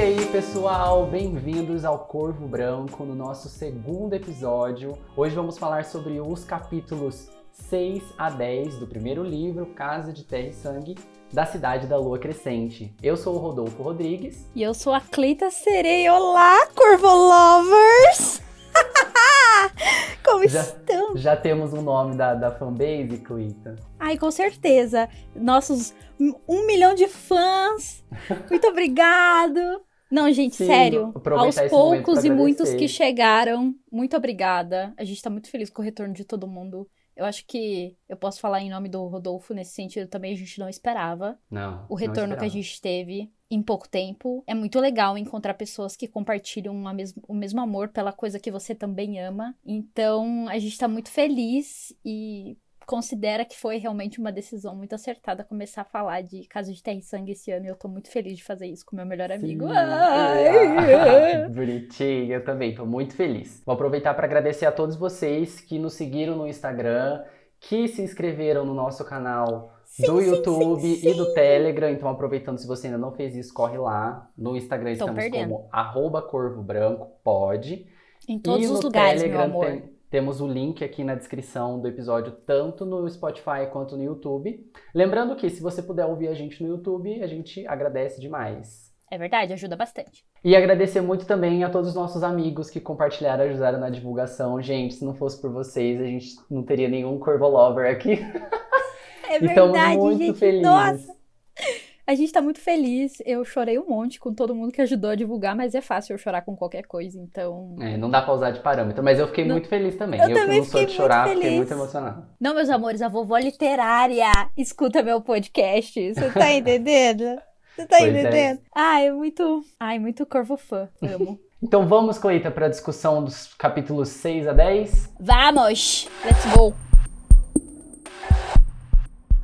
E aí, pessoal, bem-vindos ao Corvo Branco no nosso segundo episódio. Hoje vamos falar sobre os capítulos 6 a 10 do primeiro livro, Casa de Terra e Sangue, da Cidade da Lua Crescente. Eu sou o Rodolfo Rodrigues. E eu sou a Cleita Sereia. Olá, Corvo Lovers! Como Já- estão? Já temos um nome da, da fanbase, Cleita? Ai, com certeza. Nossos um milhão de fãs. Muito obrigado. Não, gente, Sim, sério. Aos poucos e muitos que chegaram, muito obrigada. A gente tá muito feliz com o retorno de todo mundo. Eu acho que eu posso falar em nome do Rodolfo nesse sentido também. A gente não esperava. Não. o não retorno que a gente teve em pouco tempo. É muito legal encontrar pessoas que compartilham mes- o mesmo amor pela coisa que você também ama. Então, a gente tá muito feliz e considera que foi realmente uma decisão muito acertada começar a falar de Casa de Terra e Sangue esse ano. E eu tô muito feliz de fazer isso com meu melhor amigo. Sim. Ai! Bonitinho, eu também tô muito feliz. Vou aproveitar para agradecer a todos vocês que nos seguiram no Instagram, que se inscreveram no nosso canal Sim, do sim, YouTube sim, e do Telegram. Então, aproveitando, se você ainda não fez isso, corre lá. No Instagram Tão estamos perdendo. como arroba Corvo Branco, pode. Em todos e os lugares, Telegram meu amor. tem- temos o link aqui na descrição do episódio, tanto no Spotify quanto no YouTube. Lembrando que se você puder ouvir a gente no YouTube, a gente agradece demais. É verdade, ajuda bastante. E agradecer muito também a todos os nossos amigos que compartilharam e ajudaram na divulgação. Gente, se não fosse por vocês, a gente não teria nenhum Corvo Lover aqui. É E estamos verdade, muito gente. felizes. Nossa! A gente tá muito feliz. Eu chorei um monte com todo mundo que ajudou a divulgar, mas é fácil eu chorar com qualquer coisa, então. É, não dá pra usar de parâmetro, mas eu fiquei Não- muito feliz também. Eu Eu, também que não sou fiquei de chorar, muito fiquei feliz. muito emocionado. Não, meus amores, a vovó literária escuta meu podcast. Você tá entendendo? Você tá Pois é. entendendo? Ai, é muito. Ai, muito corvo fã. Amo. Então vamos, Cleita, para a discussão dos capítulos 6 a 10. Vamos! Let's go!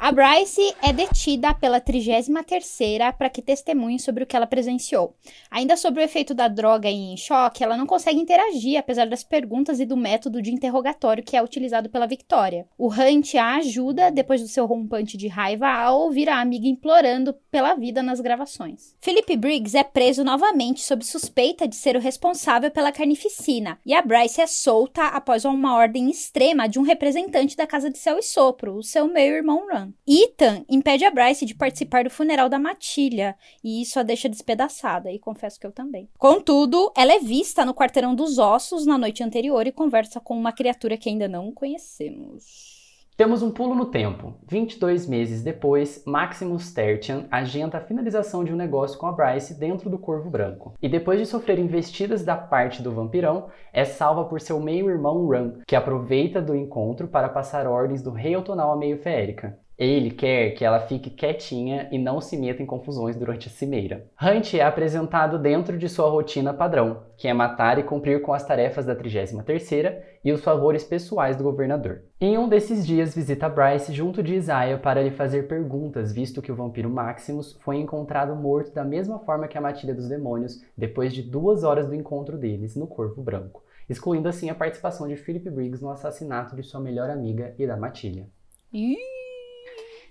A Bryce é detida pela 33ª para que testemunhe sobre o que ela presenciou. Ainda sobre o efeito da droga em choque, ela não consegue interagir, apesar das perguntas e do método de interrogatório que é utilizado pela Victoria. O Hunt a ajuda, depois do seu rompante de raiva, a ouvir a amiga implorando pela vida nas gravações. Philip Briggs é preso novamente sob suspeita de ser o responsável pela carnificina, e a Bryce é solta após uma ordem extrema de um representante da Casa de Céu e Sopro, o seu meio-irmão Ran. Ethan impede a Bryce de participar do funeral da Matilha, e isso a deixa despedaçada, e confesso que eu também. Contudo, ela é vista no quarteirão dos ossos na noite anterior e conversa com uma criatura que ainda não conhecemos. Temos um pulo no tempo. 22 meses depois, Maximus Tertian agenta a finalização de um negócio com a Bryce dentro do Corvo Branco. E depois de sofrer investidas da parte do vampirão, é salva por seu meio-irmão Ran, que aproveita do encontro para passar ordens do rei Autonal à meio feérica. Ele quer que ela fique quietinha e não se meta em confusões durante a cimeira. Hunt é apresentado dentro de sua rotina padrão, que é matar e cumprir com as tarefas da 33ª e os favores pessoais do governador. Em um desses dias, visita Bryce junto de Isaiah para lhe fazer perguntas, visto que o vampiro Maximus foi encontrado morto da mesma forma que a Matilha dos Demônios, depois de duas horas do encontro deles no Corvo Branco, excluindo assim a participação de Philip Briggs no assassinato de sua melhor amiga e da Matilha.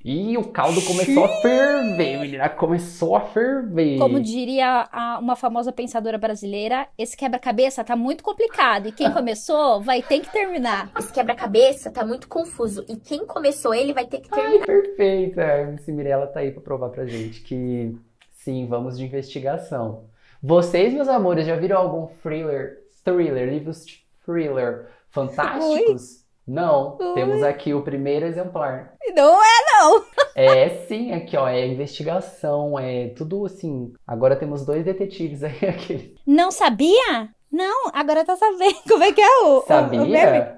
Ih, E o caldo começou a ferver, menina, começou a ferver. Como diria a- uma famosa pensadora brasileira, esse quebra-cabeça tá muito complicado e quem começou vai ter que terminar. Esse quebra-cabeça tá muito confuso. E quem começou ele vai ter que Ai, terminar. perfeita. A MC Mirella tá aí pra provar pra gente que sim, vamos de investigação. Vocês, meus amores, já viram algum thriller, thriller, livros de thriller fantásticos? Não, Oi. temos aqui o primeiro exemplar. Não é, não! É sim, aqui ó, é investigação, é tudo assim. Agora temos dois detetives aí, aquele. Não sabia? Não, agora tá sabendo. Como é que é o, Sabia? o?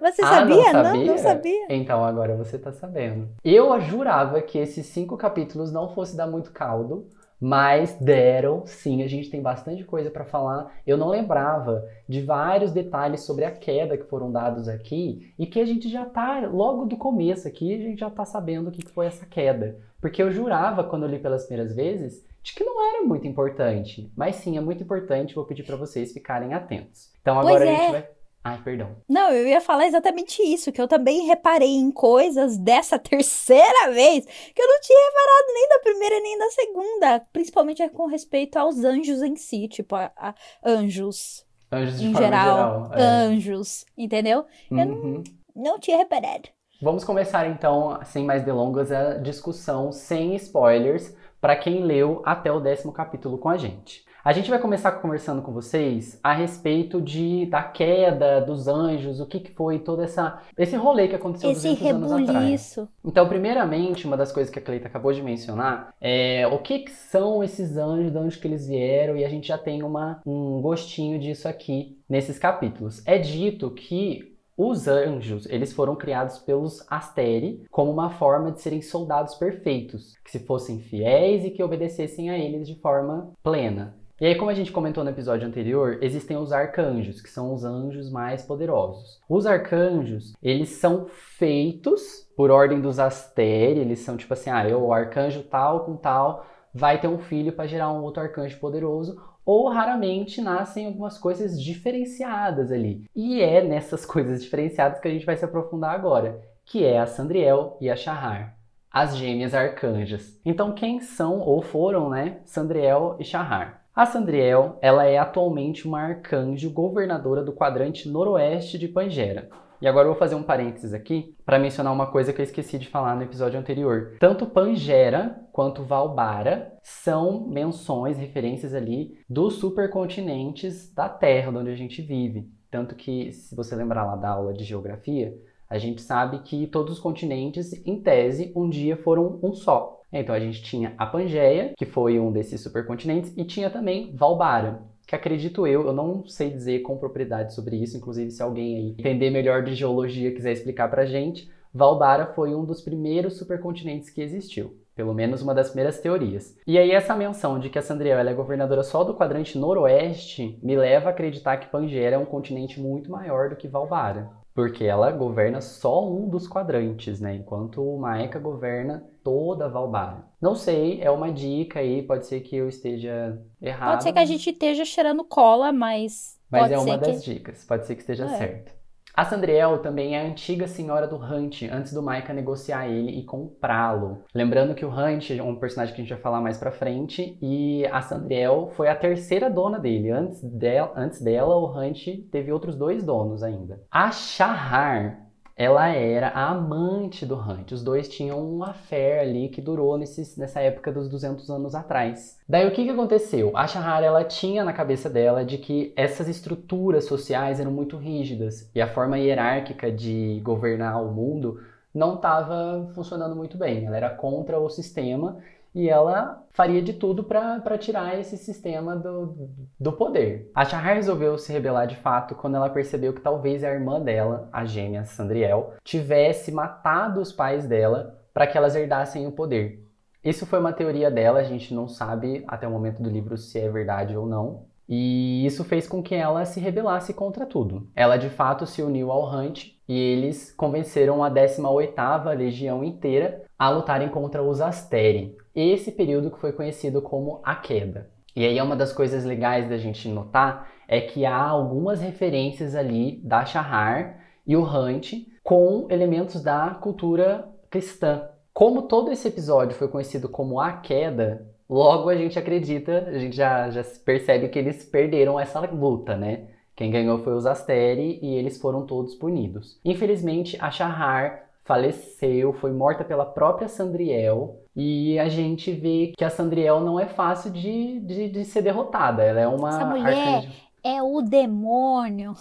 Você Ah, sabia? não Não, sabia? não sabia. Então agora você tá sabendo. Eu jurava que esses cinco capítulos não fosse dar muito caldo, mas deram, sim, a gente tem bastante coisa pra falar. Eu não lembrava de vários detalhes sobre a queda que foram dados aqui e que a gente já tá, logo do começo aqui, a gente já tá sabendo o que foi essa queda. Porque eu jurava, quando eu li pelas primeiras vezes, de que não era muito importante. Mas sim, é muito importante, vou pedir pra vocês ficarem atentos. Então agora a gente é. vai. Ai, perdão. Não, eu ia falar exatamente isso, que eu também reparei em coisas dessa terceira vez que eu não tinha reparado nem da primeira nem da segunda, principalmente com respeito aos anjos em si, tipo, a, a anjos. Anjos de em forma geral, geral. é. anjos, entendeu? Eu não, Uhum. não tinha reparado. Vamos começar então, sem mais delongas, a discussão sem spoilers para quem leu até o décimo capítulo com a gente. A gente vai começar conversando com vocês a respeito de, da queda dos anjos, o que, que foi todo essa, esse rolê que aconteceu Esse 200 anos atrás. rebuliço. Então, primeiramente, uma das coisas que a Cleita acabou de mencionar é o que, que são esses anjos, de onde que eles vieram, e a gente já tem uma, um gostinho disso aqui nesses capítulos. É dito que os anjos, eles foram criados pelos Asteri como uma forma de serem soldados perfeitos, que se fossem fiéis e que obedecessem a eles de forma plena. E aí, como a gente comentou no episódio anterior, existem os arcanjos, que são os anjos mais poderosos. Os arcanjos, eles são feitos por ordem dos Asteri, eles são tipo assim, ah, eu, o arcanjo tal com tal, vai ter um filho para gerar um outro arcanjo poderoso, ou raramente nascem algumas coisas diferenciadas ali. E é nessas coisas diferenciadas que a gente vai se aprofundar agora, que é a Sandriel e a Shahar, as gêmeas arcanjas. Então, quem são ou foram, né, Sandriel e Shahar? A Sandriel, ela é atualmente uma arcanjo governadora do quadrante noroeste de Pangera. E agora eu vou fazer um parênteses aqui para mencionar uma coisa que eu esqueci de falar no episódio anterior. Tanto Pangera quanto Valbara são menções, referências ali dos supercontinentes da Terra, onde a gente vive. Tanto que, se você lembrar lá da aula de geografia, a gente sabe que todos os continentes, em tese, um dia foram um só. Então a gente tinha a Pangeia, que foi um desses supercontinentes, e tinha também Valbara, que acredito eu, eu não sei dizer com propriedade sobre isso, inclusive se alguém aí entender melhor de geologia quiser explicar pra gente, Valbara foi um dos primeiros supercontinentes que existiu. Pelo menos uma das primeiras teorias. E aí essa menção de que a Sandriel é governadora só do quadrante noroeste me leva a acreditar que Pangeia é um continente muito maior do que Valbara. Porque ela governa só um dos quadrantes, né? Enquanto o Maeka governa toda Valbara. Não sei, é uma dica aí, pode ser que eu esteja errado. Pode ser que a gente esteja cheirando cola, mas. Mas é uma ser das que... dicas, pode ser que esteja É. certo. A Sandriel também é a antiga senhora do Hunt, antes do Maika negociar ele e comprá-lo. Lembrando que o Hunt é um personagem que a gente vai falar mais pra frente, e a Sandriel foi a terceira dona dele. Antes dela, antes dela o Hunt teve outros dois donos ainda. A Shahar, ela era a amante do Hunt. Os dois tinham um affair ali que durou nesses, nessa época dos 200 anos atrás. Daí o que, que aconteceu? A Shahar ela tinha na cabeça dela de que essas estruturas sociais eram muito rígidas e a forma hierárquica de governar o mundo não estava funcionando muito bem. Ela era contra o sistema e ela faria de tudo para tirar esse sistema do, do poder. A Shahar resolveu se rebelar de fato quando ela percebeu que talvez a irmã dela, a gêmea Sandriel, tivesse matado os pais dela para que elas herdassem o poder. Isso foi uma teoria dela, a gente não sabe até o momento do livro se é verdade ou não. E isso fez com que ela se rebelasse contra tudo. Ela de fato se uniu ao Hunt e eles convenceram a 18ª Legião inteira a lutarem contra os Asteri. Esse período que foi conhecido como a Queda. E aí uma das coisas legais da gente notar é que há algumas referências ali da Shahar e o Hunt com elementos da cultura cristã. Como todo esse episódio foi conhecido como a queda, logo a gente acredita, a gente já, já percebe que eles perderam essa luta, né? Quem ganhou foi os Asteri e eles foram todos punidos. Infelizmente, a Shahar faleceu, foi morta pela própria Sandriel. E a gente vê que a Sandriel não é fácil de, de, de ser derrotada. Ela é uma Essa mulher arcanjo. é o demônio.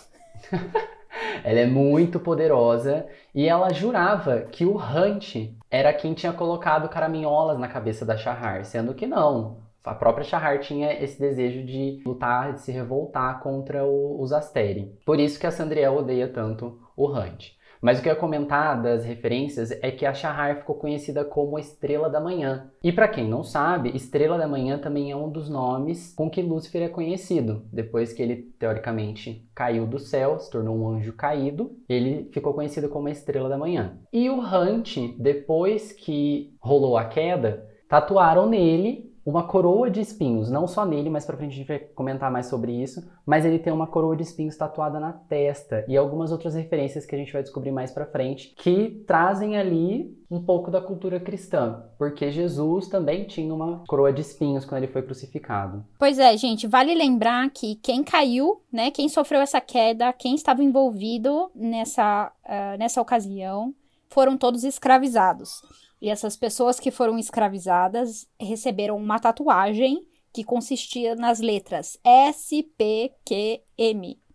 Ela é muito poderosa e ela jurava que o Hunt era quem tinha colocado caraminholas na cabeça da Shahar, sendo que não. A própria Shahar tinha esse desejo de lutar, de se revoltar contra o- os Asteri. Por isso que a Sandriel odeia tanto o Hunt. Mas o que eu ia comentar das referências é que a Shahar ficou conhecida como Estrela da Manhã. E para quem não sabe, Estrela da Manhã também é um dos nomes com que Lúcifer é conhecido. Depois que ele, teoricamente, caiu do céu, se tornou um anjo caído, ele ficou conhecido como a Estrela da Manhã. E o Hunt, depois que rolou a queda, tatuaram nele uma coroa de espinhos, não só nele, mas pra frente a gente vai comentar mais sobre isso, mas ele tem uma coroa de espinhos tatuada na testa e algumas outras referências que a gente vai descobrir mais pra frente que trazem ali um pouco da cultura cristã, porque Jesus também tinha uma coroa de espinhos quando ele foi crucificado. Pois é, gente, vale lembrar que quem caiu, né, quem sofreu essa queda, quem estava envolvido nessa, uh, nessa ocasião, foram todos escravizados. E essas pessoas que foram escravizadas receberam uma tatuagem que consistia nas letras SPQM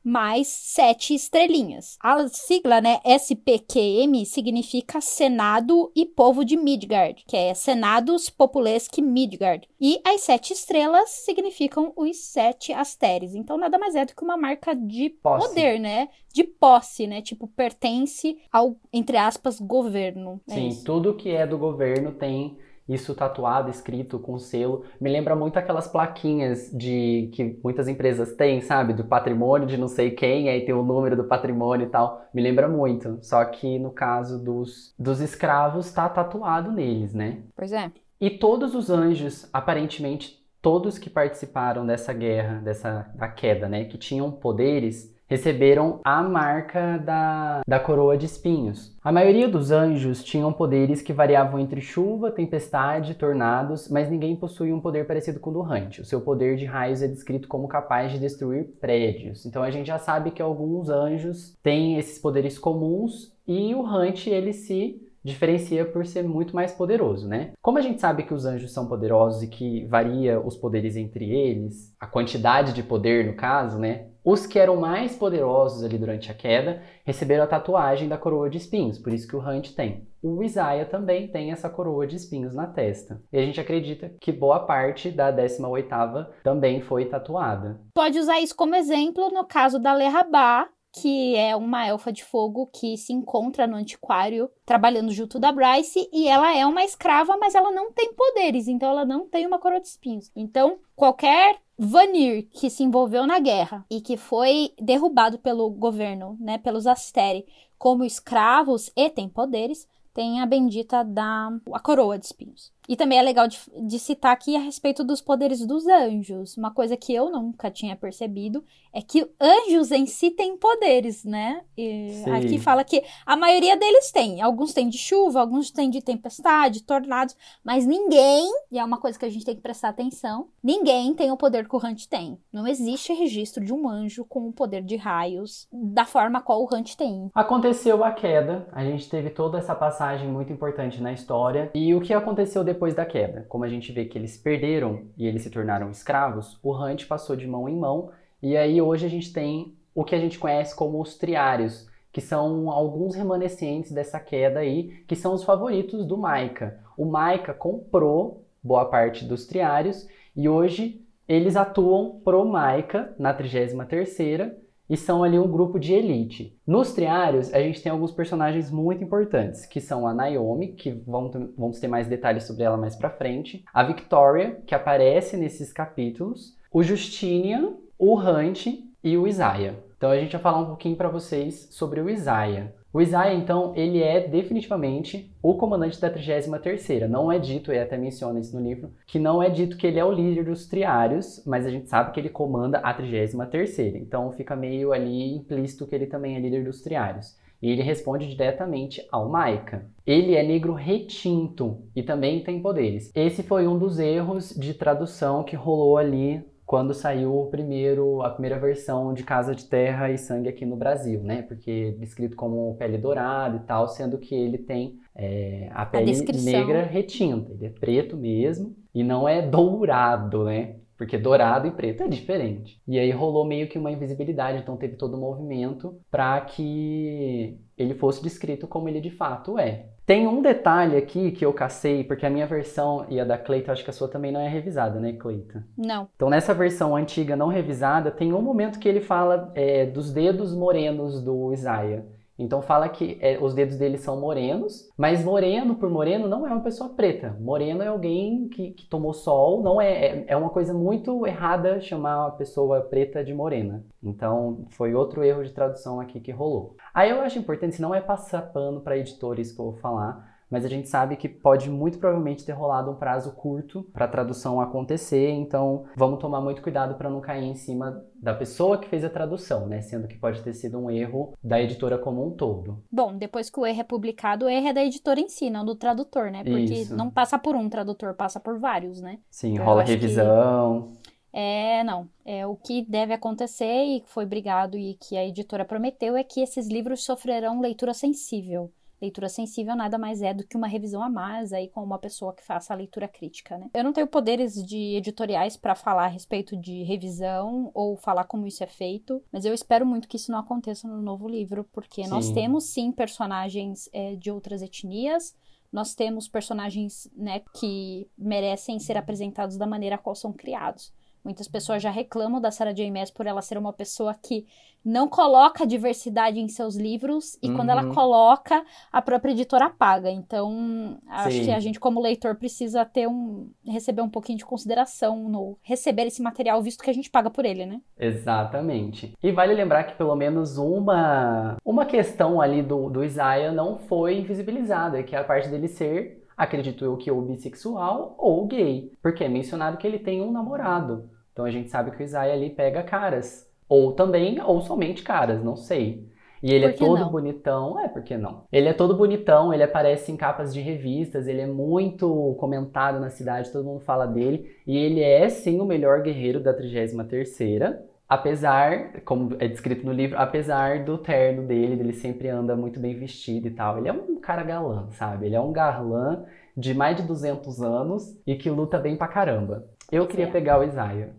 mais sete estrelinhas. A sigla, né, SPQM, significa Senado e Povo de Midgard, que é Senados Populesque Midgard. E as sete estrelas significam os sete asteres. Então, nada mais é do que uma marca de Posse. poder, né? De posse, né? Tipo, pertence ao, entre aspas, governo. É Sim, isso. tudo que é do governo tem isso tatuado, escrito com selo. Me lembra muito aquelas plaquinhas de que muitas empresas têm, sabe? Do patrimônio de não sei quem, aí tem o número do patrimônio e tal. Me lembra muito. Só que no caso dos, dos escravos, tá tatuado neles, né? Pois é. E todos os anjos, aparentemente, todos que participaram dessa guerra, dessa da queda, né, que tinham poderes, receberam a marca da, da coroa de espinhos. A maioria dos anjos tinham poderes que variavam entre chuva, tempestade, tornados, mas ninguém possuía um poder parecido com o do Hunt. O seu poder de raios é descrito como capaz de destruir prédios. Então a gente já sabe que alguns anjos têm esses poderes comuns e o Hunt ele se diferencia por ser muito mais poderoso, né? Como a gente sabe que os anjos são poderosos e que varia os poderes entre eles, a quantidade de poder no caso, né? Os que eram mais poderosos ali durante a queda receberam a tatuagem da coroa de espinhos, por isso que o Hunt tem. O Isaiah também tem essa coroa de espinhos na testa. E a gente acredita que boa parte da 18ª também foi tatuada. Pode usar isso como exemplo no caso da Lerrabá, que é uma elfa de fogo que se encontra no antiquário trabalhando junto da Bryce e ela é uma escrava, mas ela não tem poderes, então ela não tem uma coroa de espinhos. Então, qualquer Vanir que se envolveu na guerra e que foi derrubado pelo governo, né, pelos Asteri, como escravos e tem poderes, tem a bendita da a coroa de espinhos. E também é legal de, de, citar aqui a respeito dos poderes dos anjos. Uma coisa que eu nunca tinha percebido é que anjos em si têm poderes, né? E Sim. aqui fala que a maioria deles tem. Alguns têm de chuva, alguns têm de tempestade, tornados, mas ninguém, e é uma coisa que a gente tem que prestar atenção, ninguém tem o poder que o Hunt tem. Não existe registro de um anjo com o poder de raios da forma qual o Hunt tem. Aconteceu a queda, a gente teve toda essa passagem muito importante na história. E o que aconteceu depois da queda? Como a gente vê que eles perderam e eles se tornaram escravos, o Hunt passou de mão em mão. E aí hoje a gente tem o que a gente conhece como os triários, que são alguns remanescentes dessa queda aí, que são os favoritos do Maika. O Maika comprou boa parte dos triários e hoje eles atuam pro Maika na 33ª e são ali um grupo de elite. Nos triários, a gente tem alguns personagens muito importantes, que são a Naomi, que vamos, vamos ter mais detalhes sobre ela mais pra frente, a Victoria, que aparece nesses capítulos, o Justinian, o Hunt e o Isaiah. Então a gente vai falar um pouquinho para vocês sobre o Isaiah. O Isaiah, então, ele é definitivamente o comandante da 33ª. Não é dito, e até menciona isso no livro, que não é dito que ele é o líder dos triários, mas a gente sabe que ele comanda a 33ª. Então fica meio ali implícito que ele também é líder dos triários. E ele responde diretamente ao Maika. Ele é negro retinto e também tem poderes. Esse foi um dos erros de tradução que rolou ali quando saiu o primeiro, a primeira versão de Casa de Terra e Sangue aqui no Brasil, né? Porque descrito como pele dourada e tal, sendo que ele tem é, a pele descrição. negra retinta. Ele é preto mesmo e não é dourado, né? Porque dourado e preto é diferente. E aí rolou meio que uma invisibilidade, então teve todo o movimento para que ele fosse descrito como ele de fato é. Tem um detalhe aqui que eu cacei, porque a minha versão e a da Cleita, acho que a sua também não é revisada, né, Cleita? Não. Então, nessa versão antiga não revisada, tem um momento que ele fala é, dos dedos morenos do Isaiah. Então fala que é, os dedos dele são morenos, mas moreno por moreno não é uma pessoa preta. Moreno é alguém que, que tomou sol, não é, é, é uma coisa muito errada chamar uma pessoa preta de morena. Então foi outro erro de tradução aqui que rolou. Aí eu acho importante, se não é passar pano para editores que eu vou falar, mas a gente sabe que pode muito provavelmente ter rolado um prazo curto para a tradução acontecer, então vamos tomar muito cuidado para não cair em cima da pessoa que fez a tradução, né? Sendo que pode ter sido um erro da editora como um todo. Bom, depois que o erro é publicado, o erro é da editora em si, não do tradutor, né? Porque Isso. não passa por um tradutor, passa por vários, né? Sim, Eu rola acho que- revisão. É, não. É o que deve acontecer e que foi brigado e que a editora prometeu é que esses livros sofrerão leitura sensível. Leitura sensível nada mais é do que uma revisão a mais aí com uma pessoa que faça a leitura crítica, né? Eu não tenho poderes de editoriais para falar a respeito de revisão ou falar como isso é feito, mas eu espero muito que isso não aconteça no novo livro, porque nós Sim. temos sim personagens é, de outras etnias, nós temos personagens né, que merecem ser apresentados da maneira a qual são criados. Muitas pessoas já reclamam da Sarah J. Maas por ela ser uma pessoa que não coloca diversidade em seus livros e quando ela Uhum. coloca, a própria editora apaga. Então, acho Sim. que a gente como leitor precisa ter um receber um pouquinho de consideração no receber esse material visto que a gente paga por ele, né? Exatamente. E vale lembrar que pelo menos uma, uma questão ali do, do Isaiah não foi invisibilizada, que é a parte dele ser, acredito eu, que ou bissexual ou gay. Porque é mencionado que ele tem um namorado. Então a gente sabe que o Isaiah ali pega caras. Ou também, ou somente caras, não sei. E ele é todo não? bonitão, é, por que não? Ele é todo bonitão, ele aparece em capas de revistas, ele é muito comentado na cidade, todo mundo fala dele. E ele é, sim, o melhor guerreiro da 33ª. Apesar, como é descrito no livro, apesar do terno dele, ele sempre anda muito bem vestido e tal. Ele é um cara galã, sabe? Ele é um garlã de mais de 200 anos e que luta bem pra caramba. Eu queria pegar o Isaiah.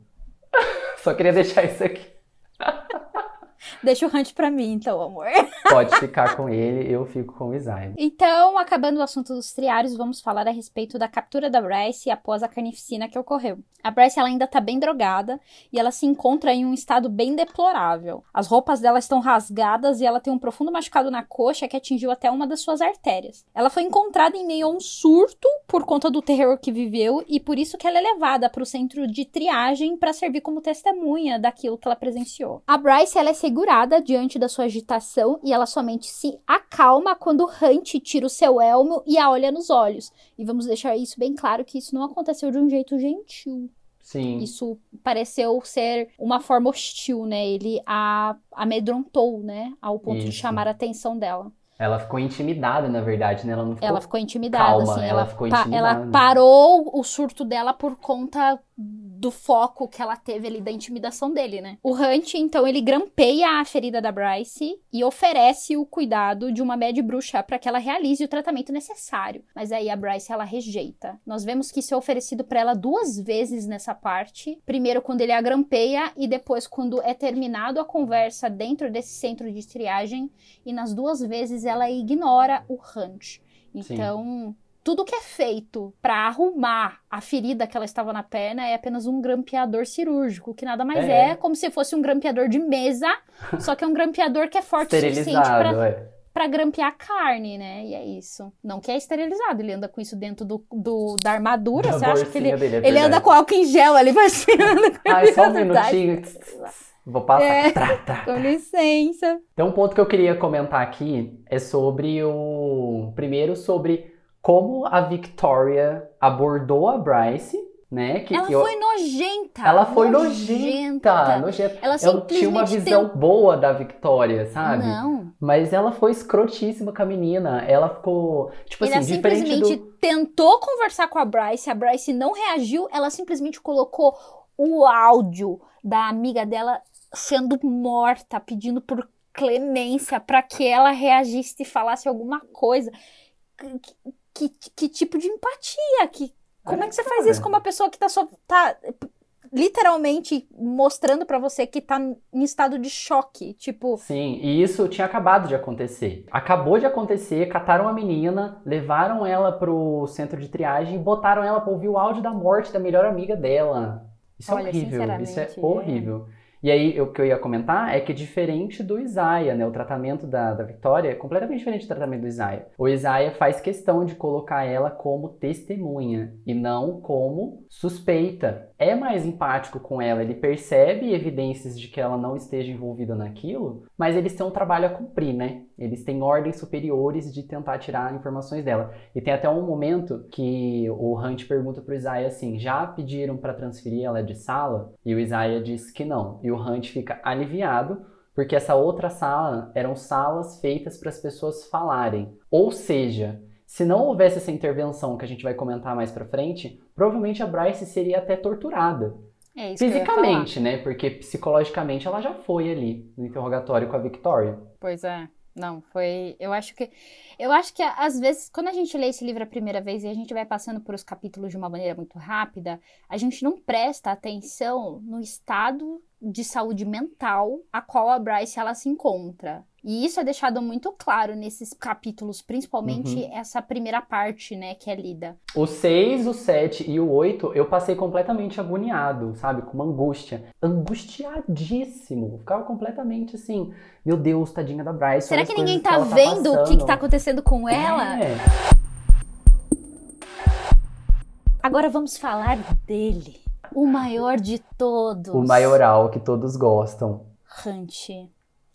Só queria deixar isso aqui. Deixa o Hunt pra mim, então, amor. Pode ficar com ele, eu fico com o Isaiah. Então, acabando o assunto dos triários, vamos falar a respeito da captura da Bryce após a carnificina que ocorreu. A Bryce ela ainda tá bem drogada e ela se encontra em um estado bem deplorável. As roupas dela estão rasgadas e ela tem um profundo machucado na coxa que atingiu até uma das suas artérias. Ela foi encontrada em meio a um surto por conta do terror que viveu e por isso que ela é levada para o centro de triagem para servir como testemunha daquilo que ela presenciou. A Bryce ela é segurada diante da sua agitação e ela somente se acalma quando Hunt tira o seu elmo e a olha nos olhos. E vamos deixar isso bem claro que isso não aconteceu de um jeito gentil. Sim. Isso pareceu ser uma forma hostil, né? Ele a amedrontou, né? Ao ponto de Isso. chamar a atenção dela. Ela ficou intimidada, na verdade, né? Ela não ficou. Ela ficou intimidada, calma, assim. ela Ela, ficou intimidada. ela parou o surto dela por conta do foco que ela teve ali da intimidação dele, né? O Hunt, então, ele grampeia a ferida da Bryce e oferece o cuidado de uma média bruxa para que ela realize o tratamento necessário. Mas aí a Bryce, ela rejeita. Nós vemos que isso é oferecido para ela duas vezes nessa parte. Primeiro, quando ele a grampeia e depois, quando é terminado a conversa dentro desse centro de triagem. E nas duas vezes, ela ignora o Hunt. Então, tudo que é feito para arrumar a ferida que ela estava na perna é apenas um grampeador cirúrgico, que nada mais É. é, como se fosse um grampeador de mesa, só que é um grampeador que é forte o suficiente para é. pra grampear carne, né? E é isso. Não que é esterilizado, ele anda com isso dentro do, do- da armadura. Da Você acha que ele, dele, é ele anda com álcool em gel ali, vai assim, com Ai, só um minutinho. Vou passar. É. Trá. Com licença. Então, um ponto que eu queria comentar aqui é sobre o. Primeiro, sobre como a Victoria abordou a Bryce, né? Que Ela eu- foi nojenta. Ela foi nojenta. nojenta. Ela Eu tinha uma visão boa da Victoria, sabe? Não. Mas ela foi escrotíssima com a menina. Ela ficou, tipo Ela assim, simplesmente do. tentou conversar com a Bryce, a Bryce não reagiu, ela simplesmente colocou o áudio da amiga dela sendo morta, pedindo por clemência para que ela reagisse e falasse alguma coisa. Que, que- tipo de empatia? Que, como é que você faz isso com uma pessoa que tá só tá literalmente mostrando pra você que tá em estado de choque? Tipo, Sim, e isso tinha acabado de acontecer. Acabou de acontecer, cataram a menina, levaram ela pro centro de triagem e botaram ela pra ouvir o áudio da morte da melhor amiga dela. Isso Olha, é horrível, isso é sinceramente, é. E aí, o que eu ia comentar é que diferente do Isaiah, né? O tratamento da, da Victoria é completamente diferente do tratamento do Isaiah. O Isaiah faz questão de colocar ela como testemunha e não como suspeita. É mais empático com ela, ele percebe evidências de que ela não esteja envolvida naquilo, mas eles têm um trabalho a cumprir, né? Eles têm ordens superiores de tentar tirar informações dela. E tem até um momento que o Hunt pergunta pro Isaiah assim: já pediram para transferir ela de sala? E o Isaiah diz que não. E o Hunt fica aliviado porque essa outra sala eram salas feitas para as pessoas falarem. Ou seja, se não houvesse essa intervenção que a gente vai comentar mais para frente, provavelmente a Bryce seria até torturada. É isso Fisicamente, né? Porque psicologicamente ela já foi ali no interrogatório com a Victoria. Pois é. Não, foi. Eu acho que. Eu acho que às vezes, quando a gente lê esse livro a primeira vez e a gente vai passando por os capítulos de uma maneira muito rápida, a gente não presta atenção no estado de saúde mental a qual a Bryce ela se encontra. E isso é deixado muito claro nesses capítulos, principalmente uhum. essa primeira parte, né, que é lida. O 6, o 7 e o 8, eu passei completamente agoniado, sabe? Com uma angústia. Angustiadíssimo. Ficava completamente assim, meu Deus, tadinha da Bryce. Será que ninguém tá que vendo tá o que, que tá acontecendo com ela? É. Agora vamos falar dele. O maior de todos. O maioral que todos gostam. Hunt.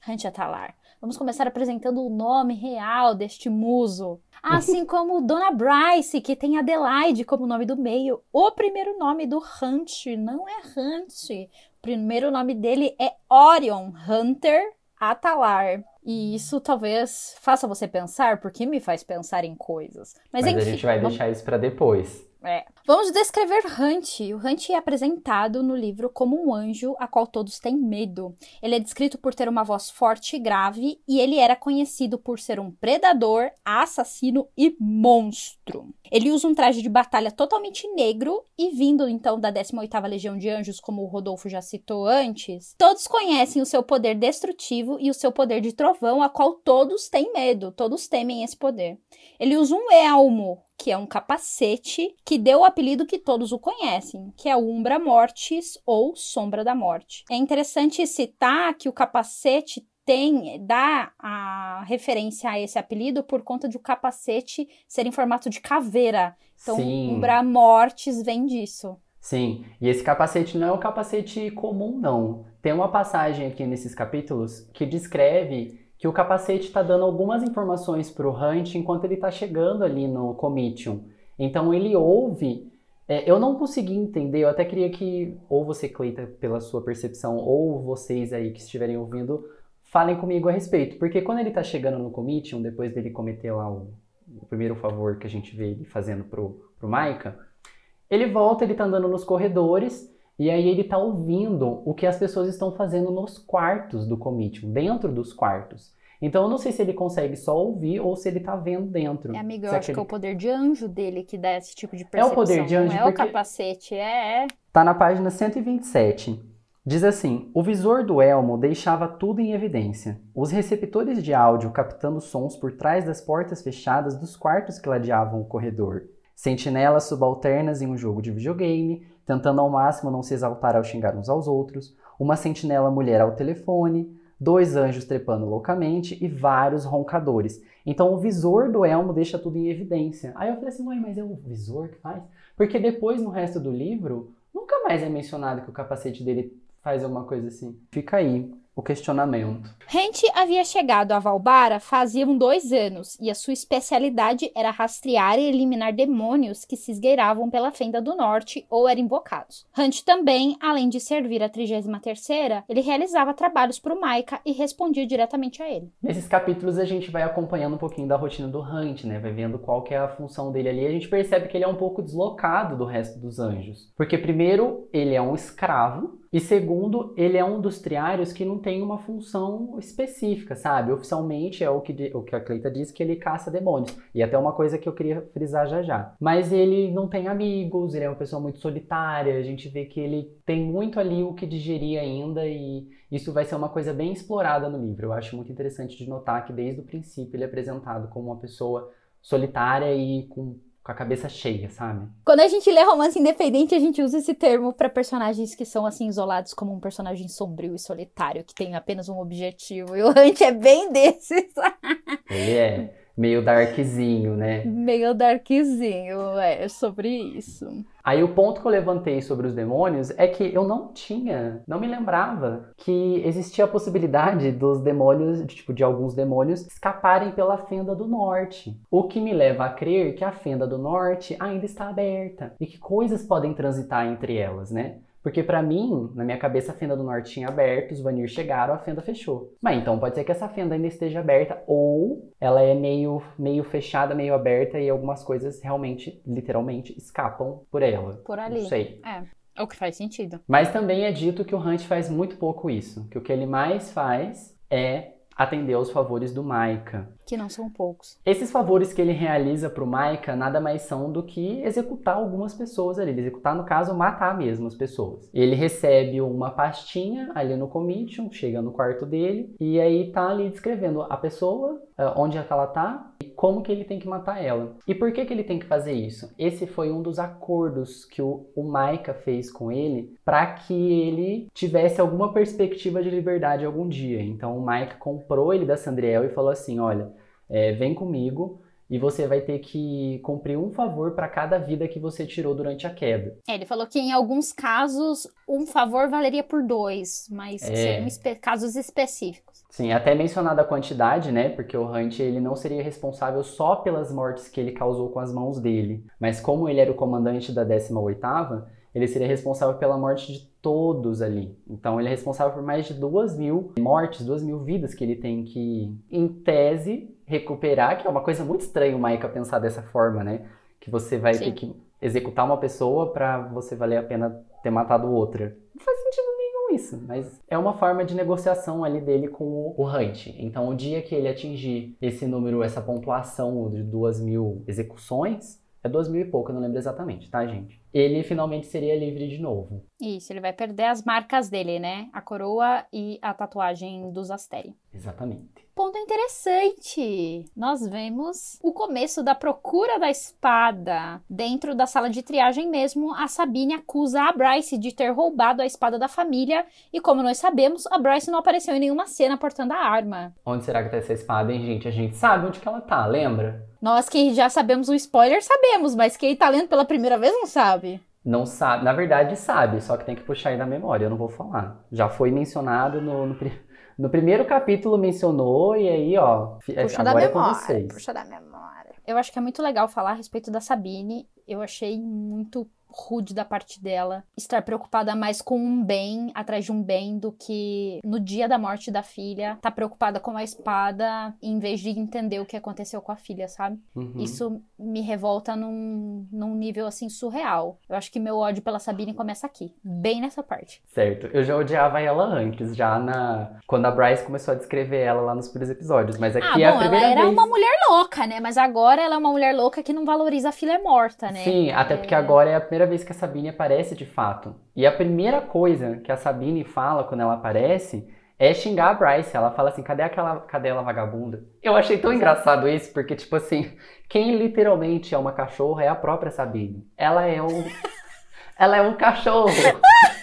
Hunt Atalar. Vamos começar apresentando o nome real deste muso. Assim como Dona Bryce, que tem Adelaide como nome do meio. O primeiro nome do Hunt não é Hunt. O primeiro nome dele é Orion Hunter Atalar. E isso talvez faça você pensar, porque me faz pensar em coisas. Mas, Mas enfim, a gente vai vamos... deixar isso para depois. É. Vamos descrever Hunt. O Hunt é apresentado no livro como um anjo a qual todos têm medo. Ele é descrito por ter uma voz forte e grave, e ele era conhecido por ser um predador, assassino e monstro. Ele usa um traje de batalha totalmente negro e vindo então da 18ª Legião de Anjos, como o Rodolfo já citou antes, todos conhecem o seu poder destrutivo e o seu poder de trovão, a qual todos têm medo, todos temem esse poder. Ele usa um elmo, que é um capacete que deu o apelido que todos o conhecem, que é o Umbra Mortis ou Sombra da Morte. É interessante citar que o capacete tem dá a referência a esse apelido por conta de o capacete ser em formato de caveira. Então, Sim. Umbra Mortis vem disso. Sim, e esse capacete não é um capacete comum, não. Tem uma passagem aqui nesses capítulos que descreve que o capacete está dando algumas informações para o Hunt enquanto ele está chegando ali no Comitium. Então ele ouve. É, eu não consegui entender, eu até queria que ou você, Cleita, pela sua percepção, ou vocês aí que estiverem ouvindo, falem comigo a respeito. Porque quando ele está chegando no Comitium, depois dele cometer lá o, o, primeiro favor que a gente vê ele fazendo pro, pro Maika, ele volta, ele está andando nos corredores e aí ele está ouvindo o que as pessoas estão fazendo nos quartos do Comitium, dentro dos quartos. Então eu não sei se ele consegue só ouvir ou se ele está vendo dentro. É, amigo, eu acho que, é o poder de anjo dele que dá esse tipo de percepção. É o poder de anjo, não é o capacete, é, é. Tá na página 127. Diz assim: o visor do elmo deixava tudo em evidência. Os receptores de áudio captando sons por trás das portas fechadas dos quartos que ladeavam o corredor. Sentinelas subalternas em um jogo de videogame, tentando ao máximo não se exaltar ao xingar uns aos outros, uma sentinela mulher ao telefone, dois anjos trepando loucamente e vários roncadores. Então o visor do elmo deixa tudo em evidência. Aí eu falei assim, mãe, mas é o visor que faz? Porque depois no resto do livro, nunca mais é mencionado que o capacete dele faz alguma coisa assim. Fica aí o questionamento. Hent havia chegado a Valbara faziam dois anos e a sua especialidade era rastrear e eliminar demônios que se esgueiravam pela fenda do norte ou eram invocados. Hunt também, além de servir a 33ª, ele realizava trabalhos para o Maika e respondia diretamente a ele. Nesses capítulos a gente vai acompanhando um pouquinho da rotina do Hunt, né? Vai vendo qual que é a função dele ali. A gente percebe que ele é um pouco deslocado do resto dos anjos. Porque primeiro, ele é um escravo e segundo, ele é um dos triários que não tem uma função específica, sabe? Oficialmente é o que, o que a Cleita diz que ele caça demônios. E até uma coisa que eu queria frisar já já. Mas ele não tem amigos, ele é uma pessoa muito solitária, a gente vê que ele tem muito ali o que digerir ainda e isso vai ser uma coisa bem explorada no livro. Eu acho muito interessante de notar que desde o princípio ele é apresentado como uma pessoa solitária e com com a cabeça cheia, sabe? Quando a gente lê romance independente, a gente usa esse termo para personagens que são assim isolados como um personagem sombrio e solitário que tem apenas um objetivo. E o Hunt é bem desses. Ele é. Meio darkzinho, né? Meio darkzinho, é sobre isso. Aí o ponto que eu levantei sobre os demônios é que eu não tinha, não me lembrava que existia a possibilidade dos demônios, de, tipo, de alguns demônios escaparem pela fenda do norte. O que me leva a crer que a fenda do norte ainda está aberta e que coisas podem transitar entre elas, né? Porque para mim, na minha cabeça, a fenda do norte tinha aberto, os Vanir chegaram, a fenda fechou. Mas então pode ser que essa fenda ainda esteja aberta ou ela é meio, meio fechada, meio aberta e algumas coisas realmente, literalmente, escapam por ela. Por ali. Não sei. É. O que faz sentido. Mas também é dito que o Hunt faz muito pouco isso. Que o que ele mais faz é atender aos favores do Maika. Que não são poucos. Esses favores que ele realiza pro Maika nada mais são do que executar algumas pessoas ali. Executar, no caso, matar mesmo as pessoas. Ele recebe uma pastinha ali no commission, chega no quarto dele, e aí tá ali descrevendo a pessoa, eh, onde é que ela tá como que ele tem que matar ela. E por que que ele tem que fazer isso? Esse foi um dos acordos que o, o Maika fez com ele para que ele tivesse alguma perspectiva de liberdade algum dia. Então o Maika comprou ele da Sandriel e falou assim, olha, é, vem comigo e você vai ter que cumprir um favor para cada vida que você tirou durante a queda. É, ele falou que em alguns casos um favor valeria por dois, mas É. seriam espe- casos específicos. Sim, até mencionada a quantidade, né? Porque o Hunt ele não seria responsável só pelas mortes que ele causou com as mãos dele, mas como ele era o comandante da 18ª, ele seria responsável pela morte de todos ali. Então ele é responsável por mais de duas mil mortes, duas mil vidas que ele tem que, em tese, recuperar, que é uma coisa muito estranha o Maika pensar dessa forma, né? Que você vai Sim. ter que executar uma pessoa pra você valer a pena ter matado outra. Não faz sentido nenhum isso, mas é uma forma de negociação ali dele com o, o Hunt. Então, o dia que ele atingir esse número, essa pontuação de duas mil execuções, é duas mil e pouco, eu não lembro exatamente, tá, gente? Ele finalmente seria livre de novo. Isso, ele vai perder as marcas dele, né? A coroa e a tatuagem dos Asteri. Exatamente. Ponto interessante. Nós vemos o começo da procura da espada. Dentro da sala de triagem mesmo, a Sabine acusa a Bryce de ter roubado a espada da família. E como nós sabemos, a Bryce não apareceu em nenhuma cena portando a arma. Onde será que tá essa espada, hein, gente? A gente sabe onde que ela tá, lembra? Nós que já sabemos o spoiler, sabemos, mas quem tá lendo pela primeira vez não sabe. Não sabe, na verdade sabe, só que tem que puxar aí da memória, eu não vou falar. Já foi mencionado no, no, no primeiro capítulo, mencionou, e aí, ó, fi- Puxa da agora é com memória. vocês. Puxa da memória. Eu acho que é muito legal falar a respeito da Sabine. Eu achei muito rude da parte dela estar preocupada mais com um bem atrás de um bem do que no dia da morte da filha tá preocupada com a espada em vez de entender o que aconteceu com a filha, sabe? Uhum. Isso me revolta num, num nível assim surreal. Eu acho que meu ódio pela Sabine começa aqui, bem nessa parte. Certo, eu já odiava ela antes, já na quando a Bryce começou a descrever ela lá nos primeiros episódios, mas aqui ah, bom, é a ela primeira era vez. uma mulher louca, né? Mas agora ela é uma mulher louca que não valoriza a filha morta, né? Sim, até porque agora é a primeira vez que a Sabine aparece de fato. E a primeira coisa que a Sabine fala quando ela aparece é xingar a Bryce. Ela fala assim: cadê aquela cadela vagabunda? Eu achei tão engraçado isso, porque, tipo assim, quem literalmente é uma cachorra é a própria Sabine. Ela é um. ela é um cachorro.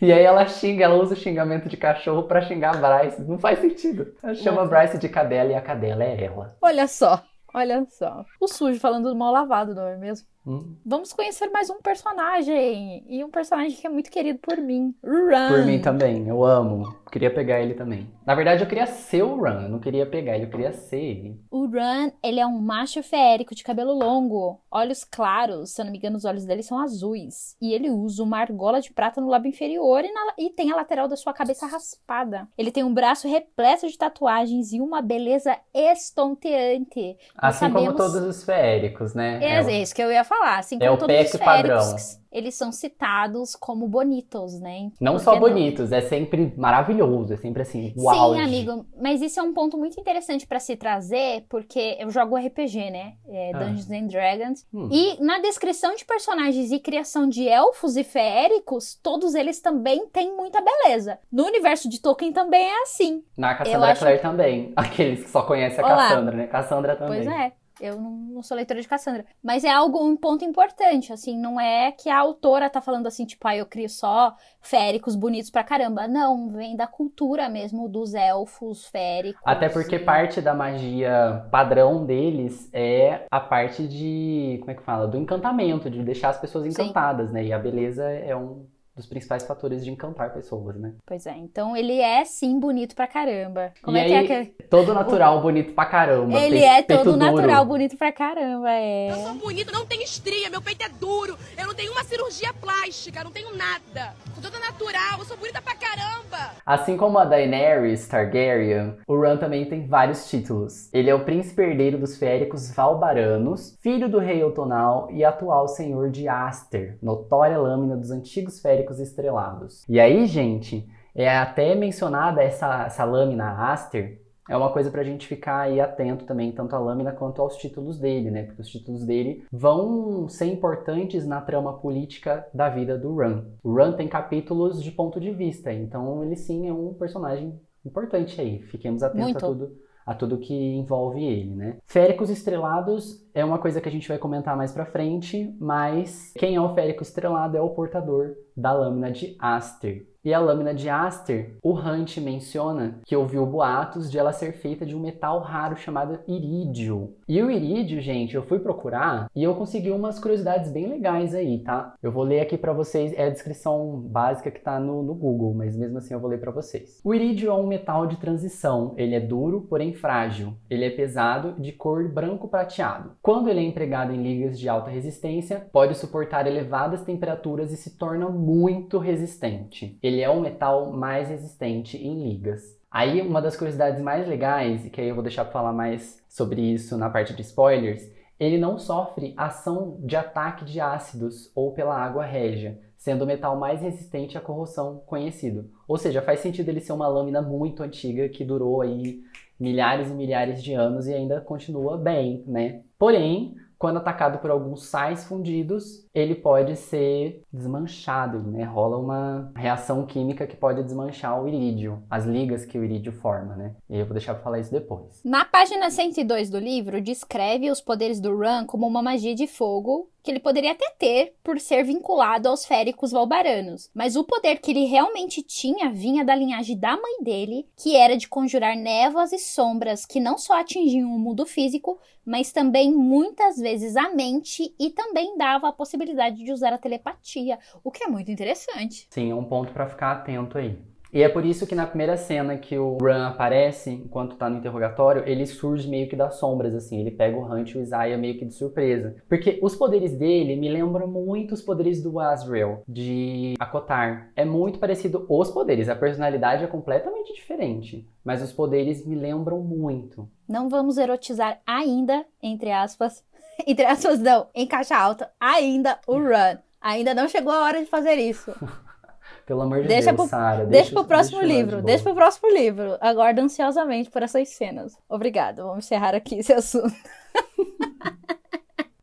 E aí ela xinga, ela usa o xingamento de cachorro pra xingar a Bryce. Não faz sentido. Ela chama a Bryce de cadela e a cadela é ela. Olha só, olha só. O sujo falando do mal lavado, não é mesmo? Hum. Vamos conhecer mais um personagem. E um personagem que é muito querido por mim. Run. Por mim também, eu amo. Queria pegar ele também. Na verdade, eu queria ser o Ran, eu não queria pegar ele, eu queria ser ele. O Run, ele é um macho feérico de cabelo longo, olhos claros, se eu não me engano, os olhos dele são azuis. E ele usa uma argola de prata no lábio inferior e, na- e tem a lateral da sua cabeça raspada. Ele tem um braço repleto de tatuagens e uma beleza estonteante. Nós Assim como sabemos- todos os feéricos, né? É, É é isso que eu ia falar. Assim é como o todos os pack padrão. eles são citados como bonitos, né? Não só que bonitos, é sempre maravilhoso, é sempre assim, uau. Sim, amigo, mas isso é um ponto muito interessante pra se trazer, porque eu jogo RPG, né? É, Ah. Dungeons and Dragons. Hum. E na descrição de personagens e criação de elfos e feéricos, todos eles também têm muita beleza. No universo de Tolkien também é assim. Na Cassandra acho- Clare também. Aqueles que só conhecem a Olá. Cassandra, né? Cassandra também. Pois é. Eu não, não, sou leitora de Cassandra. Mas é algo, um ponto importante, assim, não é que a autora tá falando assim, tipo, ah, eu crio só féricos bonitos pra caramba. Não, vem da cultura mesmo dos elfos féricos. Até porque e... parte da magia padrão deles é a parte de, como é que fala? Do encantamento, de deixar as pessoas encantadas, Sim. né? E a beleza é um dos principais fatores de encantar pessoas, né? Pois é, então ele é sim bonito pra caramba. Como e é aí, que é que... Todo natural, bonito pra caramba. Ele é todo natural, duro. bonito pra caramba, é. Eu sou bonito, não tenho estria, meu peito é duro, eu não tenho uma cirurgia plástica, não tenho nada. Sou toda natural, eu sou bonita pra caramba. Assim como a Daenerys Targaryen, o Ran também tem vários títulos. Ele é o príncipe herdeiro dos féricos Valbaranos, filho do rei Otonal e atual senhor de Aster, notória lâmina dos antigos féricos estrelados. E aí, gente, é até mencionada essa, essa lâmina Aster, é uma coisa para a gente ficar aí atento também, tanto à lâmina quanto aos títulos dele, né? Porque os títulos dele vão ser importantes na trama política da vida do Ran. O Ran tem capítulos de ponto de vista, então ele sim é um personagem importante aí. Fiquemos atentos Muito. a tudo a tudo que envolve ele, né? Féricos estrelados é uma coisa que a gente vai comentar mais para frente, mas quem é o férico estrelado é o portador da lâmina de Aster. E a lâmina de Aster, o Hunt menciona que ouviu boatos de ela ser feita de um metal raro chamado irídio. E o irídio, gente, eu fui procurar e eu consegui umas curiosidades bem legais aí, tá? Eu vou ler aqui para vocês, é a descrição básica que tá no, no Google, mas mesmo assim eu vou ler para vocês. O irídio é um metal de transição. Ele é duro, porém frágil. Ele é pesado, de cor branco prateado. Quando ele é empregado em ligas de alta resistência, pode suportar elevadas temperaturas e se torna muito resistente. Ele é o metal mais resistente em ligas. Aí, uma das curiosidades mais legais, e que aí eu vou deixar para falar mais sobre isso na parte de spoilers, ele não sofre ação de ataque de ácidos ou pela água régia, sendo o metal mais resistente à corrosão conhecido. Ou seja, faz sentido ele ser uma lâmina muito antiga que durou aí milhares e milhares de anos e ainda continua bem, né? Porém, quando atacado por alguns sais fundidos, ele pode ser desmanchado, né? Rola uma reação química que pode desmanchar o irídio, as ligas que o irídio forma, né? E eu vou deixar para falar isso depois. Na página 102 do livro, descreve os poderes do Ran como uma magia de fogo que ele poderia até ter por ser vinculado aos féricos valbaranos, mas o poder que ele realmente tinha vinha da linhagem da mãe dele, que era de conjurar névoas e sombras que não só atingiam o mundo físico, mas também muitas vezes a mente e também dava a possibilidade de usar a telepatia, o que é muito interessante. Sim, é um ponto para ficar atento aí. E é por isso que na primeira cena que o Ran aparece, enquanto tá no interrogatório, ele surge meio que das sombras, assim. Ele pega o Hunt e o Isaiah meio que de surpresa. Porque os poderes dele me lembram muito os poderes do Azrael, de Akotar. É muito parecido os poderes, a personalidade é completamente diferente. Mas os poderes me lembram muito. Não vamos erotizar ainda, entre aspas, entre aspas não, em caixa alta, ainda o Run. Ainda não chegou a hora de fazer isso. Pelo amor de deixa Deus, Sara. Deixa, deixa pro próximo deixa livro. Deixa pro próximo livro. Aguardo ansiosamente por essas cenas. Obrigada. Vamos encerrar aqui esse assunto.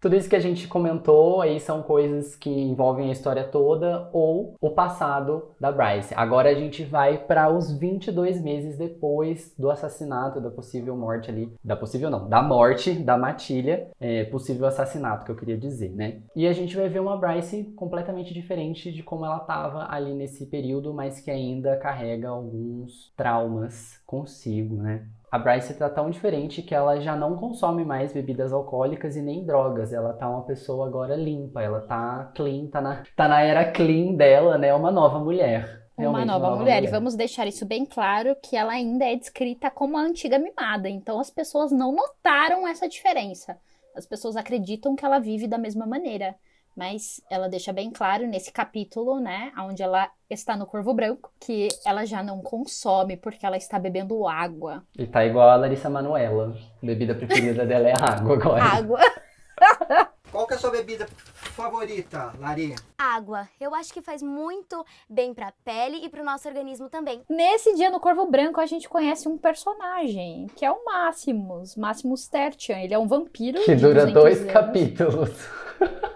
Tudo isso que a gente comentou aí são coisas que envolvem a história toda ou o passado da Bryce. Agora a gente vai para os 22 meses depois do assassinato, da possível morte ali, da possível não, da morte da Matilha, é, possível assassinato que eu queria dizer, né? E a gente vai ver uma Bryce completamente diferente de como ela estava ali nesse período, mas que ainda carrega alguns traumas consigo, né? A Bryce está tão diferente que ela já não consome mais bebidas alcoólicas e nem drogas. Ela tá uma pessoa agora limpa, ela tá clean, tá na, tá na era clean dela, né? Uma nova mulher. Uma nova, nova mulher. mulher. E vamos deixar isso bem claro que ela ainda é descrita como a antiga mimada. Então as pessoas não notaram essa diferença. As pessoas acreditam que ela vive da mesma maneira mas ela deixa bem claro nesse capítulo, né, onde ela está no Corvo Branco, que ela já não consome porque ela está bebendo água. E tá igual a Larissa Manuela. A bebida preferida dela é água agora. Água. Qual que é a sua bebida favorita, Lari? Água. Eu acho que faz muito bem pra pele e pro nosso organismo também. Nesse dia no Corvo Branco a gente conhece um personagem, que é o Máximos, Máximos Tertian. Ele é um vampiro. Que dura dois anos. capítulos.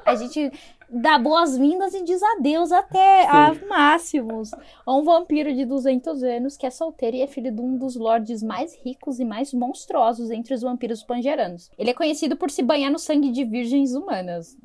A gente dá boas-vindas e diz adeus até a máximos. Um vampiro de 200 anos que é solteiro e é filho de um dos lordes mais ricos e mais monstruosos entre os vampiros pangeranos. Ele é conhecido por se banhar no sangue de virgens humanas.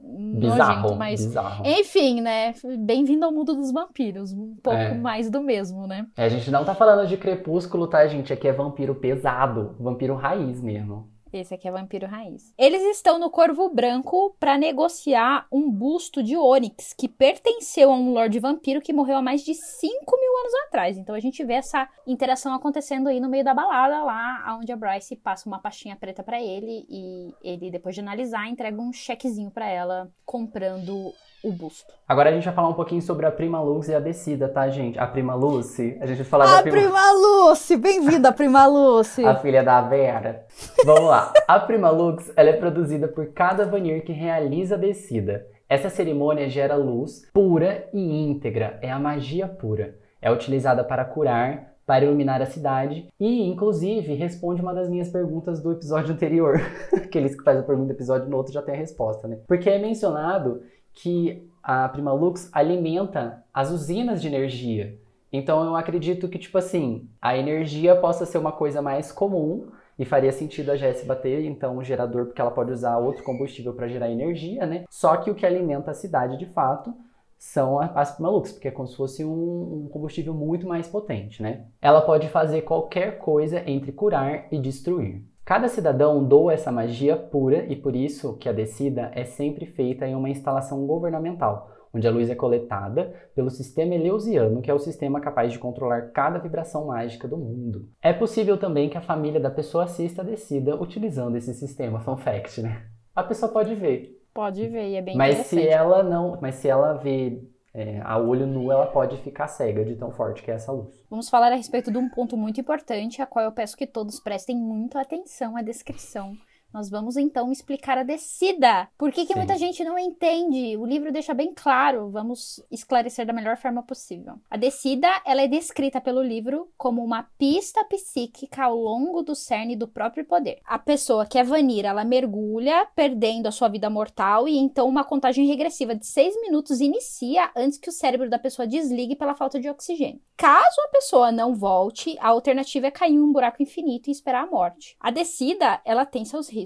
Bizarro, Nojento, mas... bizarro. Enfim, né? Bem-vindo ao mundo dos vampiros. Um pouco É. mais do mesmo, né? É, a gente não tá falando de crepúsculo, tá, gente? Aqui é vampiro pesado, vampiro raiz mesmo. Esse aqui é vampiro raiz. Eles estão no Corvo Branco para negociar um busto de Onyx que pertenceu a um Lorde Vampiro que morreu há mais de 5 mil anos atrás. Então a gente vê essa interação acontecendo aí no meio da balada, lá onde a Bryce passa uma pastinha preta para ele e ele, depois de analisar, entrega um chequezinho para ela comprando o busto. Agora a gente vai falar um pouquinho sobre a Prima Luz e a Descida, tá, gente? A Prima Lucy, a gente vai falar da Prima... Lucy! Bem-vinda, Prima Lucy! A filha da Vera. Vamos lá. A Prima Lux, ela é produzida por cada Vanir que realiza a descida. Essa cerimônia gera luz pura e íntegra. É a magia pura. É utilizada para curar, para iluminar a cidade e, inclusive, responde uma das minhas perguntas do episódio anterior. Aqueles que fazem a pergunta do episódio no outro já tem a resposta, né? Porque é mencionado que a Prima Lux alimenta as usinas de energia. Então eu acredito que, tipo assim, a energia possa ser uma coisa mais comum e faria sentido a Jess bater, então, um gerador, porque ela pode usar outro combustível para gerar energia, né? Só que o que alimenta a cidade, de fato, são as Primalux, porque é como se fosse um, um combustível muito mais potente, né? Ela pode fazer qualquer coisa entre curar e destruir. Cada cidadão doa essa magia pura e por isso que a descida é sempre feita em uma instalação governamental, onde a luz é coletada pelo sistema eleusiano, que é o sistema capaz de controlar cada vibração mágica do mundo. É possível também que a família da pessoa assista a descida utilizando esse sistema, fun fact, né? A pessoa pode ver, Pode ver, e é bem mas se ela não, mas se ela vê é, a olho nu, ela pode ficar cega de tão forte que é essa luz. Vamos falar a respeito de um ponto muito importante, a qual eu peço que todos prestem muita atenção à descrição. Nós vamos então explicar a descida. Por que, que Sim. muita gente não entende? O livro deixa bem claro. Vamos esclarecer da melhor forma possível. A descida, ela é descrita pelo livro como uma pista psíquica ao longo do cerne do próprio poder. A pessoa que é Vanira, ela mergulha, perdendo a sua vida mortal, e então uma contagem regressiva de seis minutos inicia antes que o cérebro da pessoa desligue pela falta de oxigênio. Caso a pessoa não volte, a alternativa é cair em um buraco infinito e esperar a morte. A descida, ela tem seus riscos.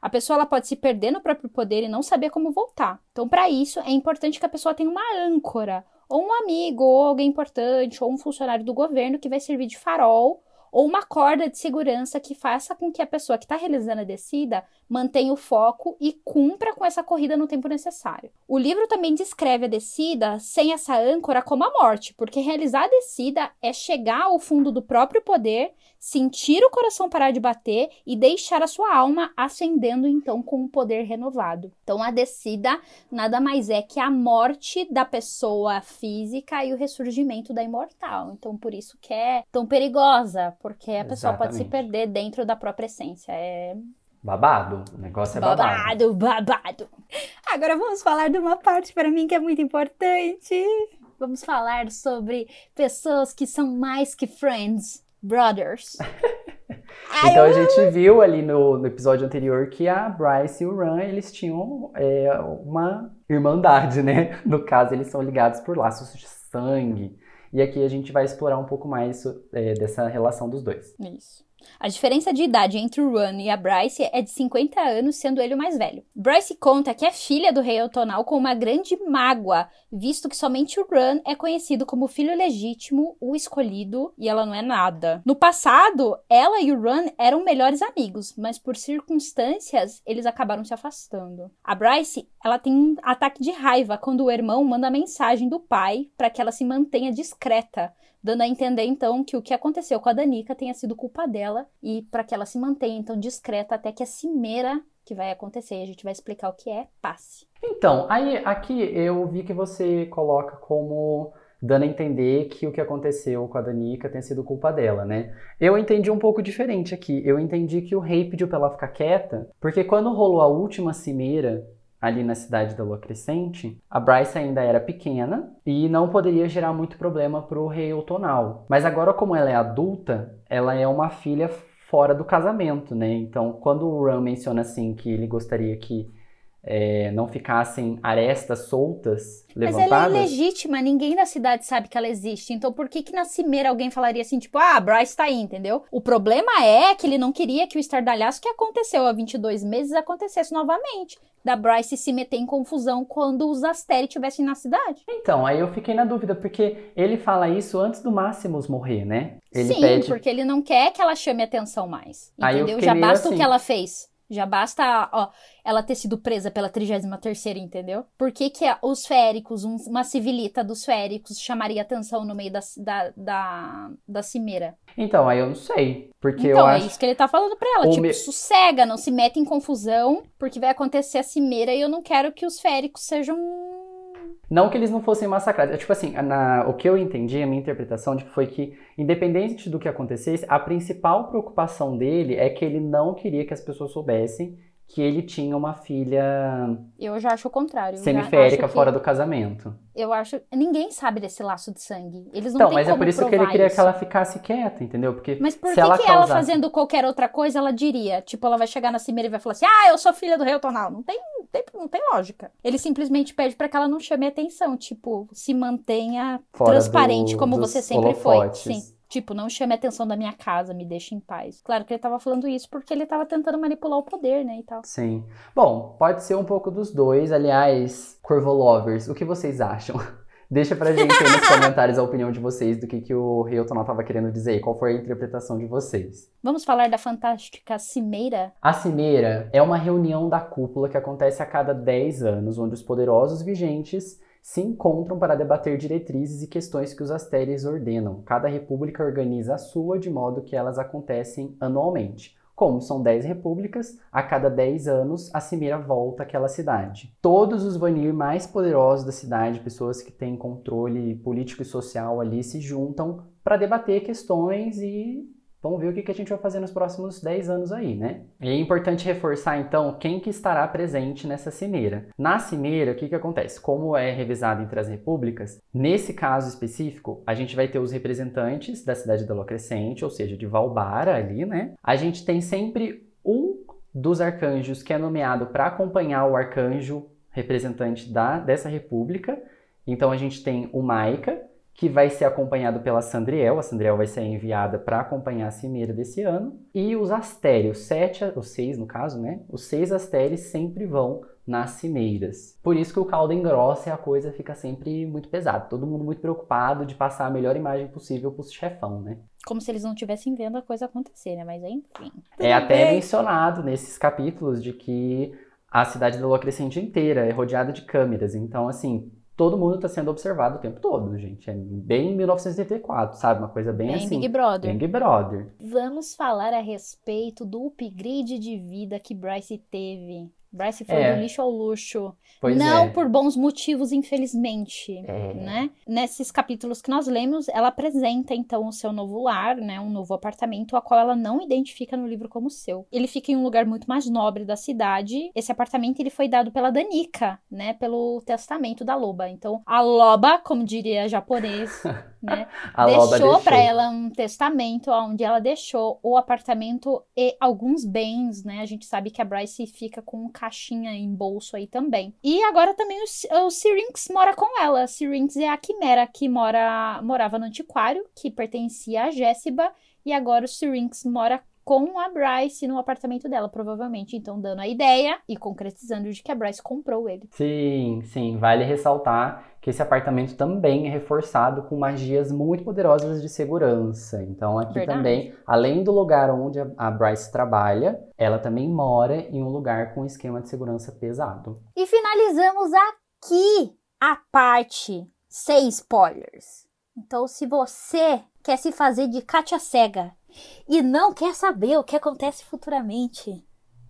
A pessoa ela pode se perder no próprio poder e não saber como voltar. Então, para isso, é importante que a pessoa tenha uma âncora, ou um amigo, ou alguém importante, ou um funcionário do governo que vai servir de farol, ou uma corda de segurança que faça com que a pessoa que está realizando a descida mantenha o foco e cumpra com essa corrida no tempo necessário. O livro também descreve a descida sem essa âncora como a morte, porque realizar a descida é chegar ao fundo do próprio poder, sentir o coração parar de bater e deixar a sua alma ascendendo então com um poder renovado. Então a descida nada mais é que a morte da pessoa física e o ressurgimento da imortal. Então por isso que é tão perigosa, porque a pessoa pode se Exatamente. perder dentro da própria essência. É Babado, o negócio é babado. babado, babado. Agora vamos falar de uma parte para mim que é muito importante. Vamos falar sobre pessoas que são mais que friends, brothers. Então a gente viu ali no, no episódio anterior que a Bryce e o Ran, eles tinham é, uma irmandade, né? No caso, eles são ligados por laços de sangue. E aqui a gente vai explorar um pouco mais é, dessa relação dos dois. Isso. A diferença de idade entre o Ron e a Bryce é de 50 anos, sendo ele o mais velho. Bryce conta que é filha do rei Autonal com uma grande mágoa, visto que somente o Ron é conhecido como filho legítimo, o escolhido, e ela não é nada. No passado, ela e o Ron eram melhores amigos, mas por circunstâncias, eles acabaram se afastando. A Bryce, ela tem um ataque de raiva quando o irmão manda mensagem do pai para que ela se mantenha discreta, dando a entender então que o que aconteceu com a Danica tenha sido culpa dela e para que ela se mantenha então discreta até que a cimeira que vai acontecer, a gente vai explicar o que é, passe. Então, aí aqui eu vi que você coloca como dando a entender que o que aconteceu com a Danica tem sido culpa dela, né? Eu entendi um pouco diferente aqui. Eu entendi que o rei pediu pra ela ficar quieta, porque quando rolou a última cimeira ali na cidade da Lua Crescente, a Bryce ainda era pequena e não poderia gerar muito problema pro rei Otonal. Mas agora, como ela é adulta, ela é uma filha fora do casamento, né? Então, quando o Ram menciona assim que ele gostaria que é, não ficassem arestas soltas Mas levantadas. ela é ilegítima, ninguém da cidade sabe que ela existe. Então por que que na cimeira alguém falaria assim, tipo, ah, Bryce tá aí, entendeu? O problema é que ele não queria que o estardalhaço que aconteceu há 22 meses acontecesse novamente. Da Bryce se meter em confusão quando os Asteri estivessem na cidade. Então, aí eu fiquei na dúvida, porque ele fala isso antes do Máximos morrer, né? Ele Sim, pede. porque ele não quer que ela chame atenção mais. Entendeu? Já basta o assim. que ela fez. Já basta, ó, ela ter sido presa pela 33ª, entendeu? Por que que a- os féricos, um- uma civilita dos féricos chamaria atenção no meio da, da, da, da cimeira? Então, aí eu não sei. Porque então, eu é acho. isso que ele tá falando pra ela. O Tipo, me- sossega, não se mete em confusão, porque vai acontecer a cimeira e eu não quero que os féricos sejam... Não que eles não fossem massacrados. É, Tipo assim, na- o que eu entendi, a minha interpretação tipo, foi que, independente do que acontecesse, a principal preocupação dele é que ele não queria que as pessoas soubessem que ele tinha uma filha Eu já acho o contrário. semiférica acho que- fora do casamento. Eu acho... Ninguém sabe desse laço de sangue. Eles não Então, mas é por isso que ele queria isso. que ela ficasse quieta, entendeu? Porque Mas por se que, ela que ela fazendo qualquer outra coisa, ela diria? Tipo, ela vai chegar na cimeira e vai falar assim: Ah, eu sou filha do rei Otonal. Não tem, não tem, não tem lógica. Ele simplesmente pede pra que ela não chame atenção. Tipo, se mantenha Fora transparente do- como você sempre holofotes. foi. Sim. Tipo, não chame a atenção da minha casa, me deixe em paz. Claro que ele tava falando isso porque ele tava tentando manipular o poder, né? E tal. Sim. Bom, pode ser um pouco dos dois. Aliás, Corvo Lovers, o que vocês acham? Deixa pra gente aí nos comentários a opinião de vocês do que, que o Rei Otonal tava querendo dizer. Qual foi a interpretação de vocês? Vamos falar da fantástica cimeira? A Cimeira é uma reunião da cúpula que acontece a cada 10 anos, onde os poderosos vigentes se encontram para debater diretrizes e questões que os Astéries ordenam. Cada república organiza a sua de modo que elas acontecem anualmente. Como são 10 repúblicas, a cada 10 anos a Cimeira volta àquela cidade. Todos os Vanir mais poderosos da cidade, pessoas que têm controle político e social ali, se juntam para debater questões e Vamos ver o que a gente vai fazer nos próximos 10 anos aí, né? E é importante reforçar, então, quem que estará presente nessa cimeira. Na cimeira, o que que acontece? Como é revisado entre as repúblicas, nesse caso específico, a gente vai ter os representantes da cidade da Lua Crescente, ou seja, de Valbara ali, né? A gente tem sempre um dos arcanjos que é nomeado para acompanhar o arcanjo representante da, dessa república. Então a gente tem o Maika, que vai ser acompanhado pela Sandriel. A Sandriel vai ser enviada para acompanhar a cimeira desse ano. E os astérios, sete, os seis no caso, né? Os seis astérios sempre vão nas cimeiras. Por isso que o caldo engrossa e a coisa fica sempre muito pesada. Todo mundo muito preocupado de passar a melhor imagem possível pro chefão, né? Como se eles não estivessem vendo a coisa acontecer, né? Mas enfim. É até mencionado nesses capítulos de que a cidade da Lua Crescente inteira é rodeada de câmeras. Então, assim, todo mundo está sendo observado o tempo todo, gente. É bem 1984, sabe? Uma coisa bem, Bem assim. Big Brother. Big Brother. Vamos falar a respeito do upgrade de vida que Bryce teve. Bryce foi É. do lixo ao luxo. Pois não é. por bons motivos, infelizmente. É. Né? Nesses capítulos que nós lemos, ela apresenta então o seu novo lar, né, um novo apartamento, a qual ela não identifica no livro como seu. Ele fica em um lugar muito mais nobre da cidade. Esse apartamento ele foi dado pela Danica, né, pelo testamento da Loba. Então, a Loba, como diria japonês, né, deixou para ela um testamento onde ela deixou o apartamento e alguns bens, né? A gente sabe que a Bryce fica com caixinha em bolso aí também. E agora também o, o Syrinx mora com ela. Syrinx é a quimera que mora, morava no antiquário, que pertencia a Jéssiba, e agora o Syrinx mora com a Bryce no apartamento dela, provavelmente. Então, dando a ideia e concretizando de que a Bryce comprou ele. Sim, sim. Vale ressaltar que esse apartamento também é reforçado com magias muito poderosas de segurança. Então, aqui Verdade. também, além do lugar onde a- Bryce trabalha, ela também mora em um lugar com um esquema de segurança pesado. E finalizamos aqui a parte sem spoilers. Então, se você quer se fazer de Katia cega e não quer saber o que acontece futuramente,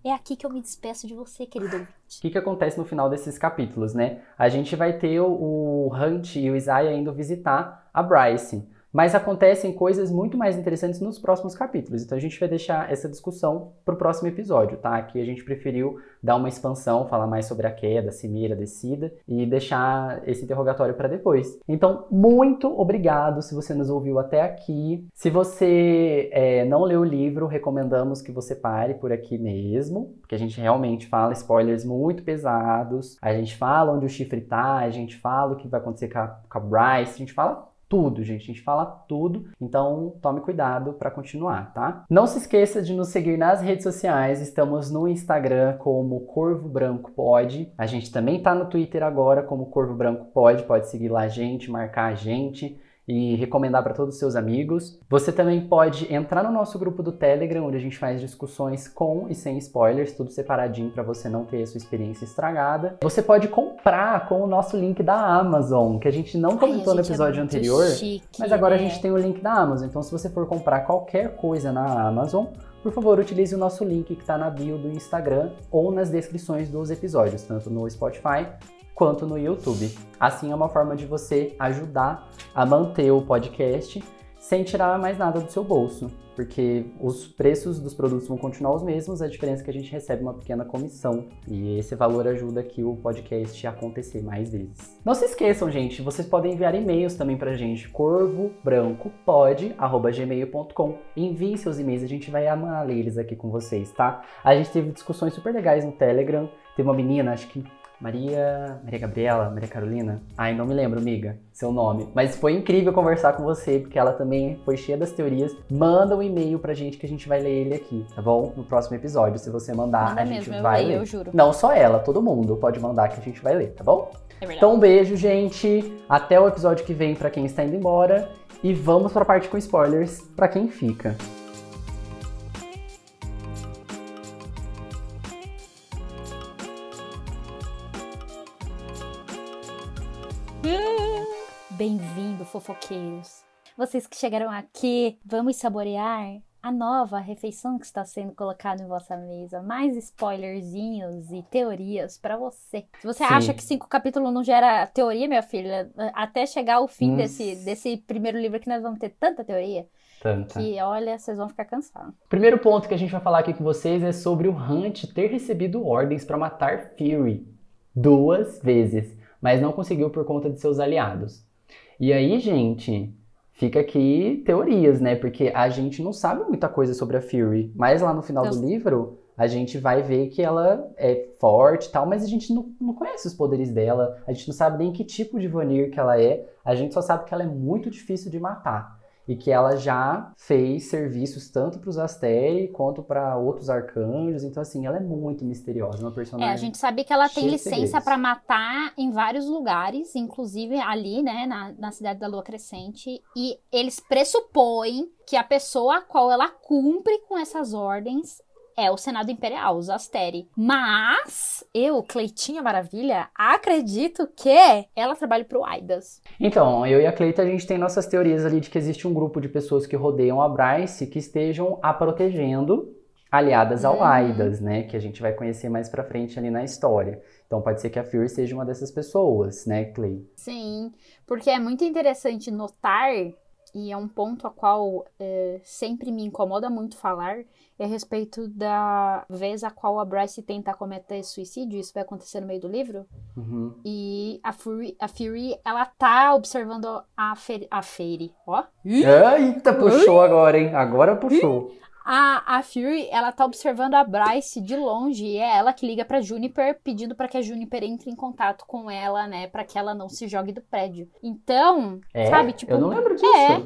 é aqui que eu me despeço de você, querido. O que, que acontece no final desses capítulos, né? A gente vai ter o, o Hunt e o Isaiah indo visitar a Bryce. Mas acontecem coisas muito mais interessantes nos próximos capítulos. Então a gente vai deixar essa discussão para o próximo episódio, tá? Aqui a gente preferiu dar uma expansão, falar mais sobre a queda, a cimeira, a descida e deixar esse interrogatório para depois. Então, muito obrigado se você nos ouviu até aqui. Se você é, não leu o livro, recomendamos que você pare por aqui mesmo, porque a gente realmente fala spoilers muito pesados. A gente fala onde o chifre tá, a gente fala o que vai acontecer com a, com a Bryce, a gente fala tudo, gente. A gente fala tudo, então tome cuidado para continuar, tá? Não se esqueça de nos seguir nas redes sociais. Estamos no Instagram como Corvo Branco Pode. A gente também tá no Twitter agora como Corvo Branco Pode. Pode seguir lá a gente, marcar a gente e recomendar para todos os seus amigos. Você também pode entrar no nosso grupo do Telegram, onde a gente faz discussões com e sem spoilers, tudo separadinho para você não ter a sua experiência estragada. Você pode comprar com o nosso link da Amazon, que a gente não comentou Ai, no gente, é episódio muito anterior, chique, mas agora a né? gente tem o link da Amazon. Então, se você for comprar qualquer coisa na Amazon, por favor, utilize o nosso link que está na bio do Instagram ou nas descrições dos episódios, tanto no Spotify quanto no YouTube. Assim é uma forma de você ajudar a manter o podcast sem tirar mais nada do seu bolso, porque os preços dos produtos vão continuar os mesmos, a diferença é que a gente recebe uma pequena comissão e esse valor ajuda aqui o podcast a acontecer mais vezes. Não se esqueçam, gente, vocês podem enviar e-mails também pra gente, corvobrancopod@gmail.com. Enviem seus e-mails, a gente vai amar eles aqui com vocês, tá? A gente teve discussões super legais no Telegram. Teve uma menina, acho que Maria. Maria Gabriela? Maria Carolina? Ai, não me lembro, amiga, seu nome. Mas foi incrível conversar com você, porque ela também foi cheia das teorias. Manda um e-mail pra gente que a gente vai ler ele aqui, tá bom? No próximo episódio. Se você mandar, Manda a gente mesmo, eu vai leio, ler. eu juro. Não só ela, todo mundo pode mandar que a gente vai ler, tá bom? É. Então, um beijo, gente. Até o episódio que vem pra quem está indo embora. E vamos pra parte com spoilers pra quem fica. Fofoqueiros. Vocês que chegaram aqui, vamos saborear a nova refeição que está sendo colocada em vossa mesa. Mais spoilerzinhos e teorias pra você. Se você Sim. acha que cinco capítulos não gera teoria, minha filha, até chegar ao fim Hum. desse, desse primeiro livro que nós vamos ter tanta teoria Tanta. que, olha, vocês vão ficar cansados. Primeiro ponto que a gente vai falar aqui com vocês é sobre o Hunt ter recebido ordens para matar Fury duas vezes, mas não conseguiu por conta de seus aliados. E aí, gente, fica aqui teorias, né? Porque a gente não sabe muita coisa sobre a Fury, mas lá no final do livro a gente vai ver que ela é forte e tal, mas a gente não, não conhece os poderes dela, a gente não sabe nem que tipo de Vanir que ela é, a gente só sabe que ela é muito difícil de matar e que ela já fez serviços tanto para os Asteri quanto para outros arcanjos. Então, assim, ela é muito misteriosa, uma É, personagem. a gente sabe que ela tem licença pra matar em vários lugares, inclusive ali, né, na, na cidade da Lua Crescente. E eles pressupõem que a pessoa a qual ela cumpre com essas ordens é o Senado Imperial, os Asteri. Mas eu, Cleitinha Maravilha, acredito que ela trabalha pro Aidas. Então, eu e a Cleita, a gente tem nossas teorias ali de que existe um grupo de pessoas que rodeiam a Bryce que estejam a protegendo, aliadas ao Uhum. Aidas, né? Que a gente vai conhecer mais pra frente ali na história. Então pode ser que a Fury seja uma dessas pessoas, né, Clay? Sim, porque é muito interessante notar, e é um ponto a qual é, sempre me incomoda muito falar, é a respeito da vez a qual a Bryce tenta cometer suicídio, isso vai acontecer no meio do livro, Uhum. e a Fury, a Fury ela tá observando a, Fer, a Fairy, ó. Eita, puxou agora, hein? Agora puxou. A, a Fury, ela tá observando a Bryce de longe e é ela que liga pra Juniper pedindo pra que a Juniper entre em contato com ela, né, Pra que ela não se jogue do prédio. Então, É? sabe, tipo, eu não lembro disso. é,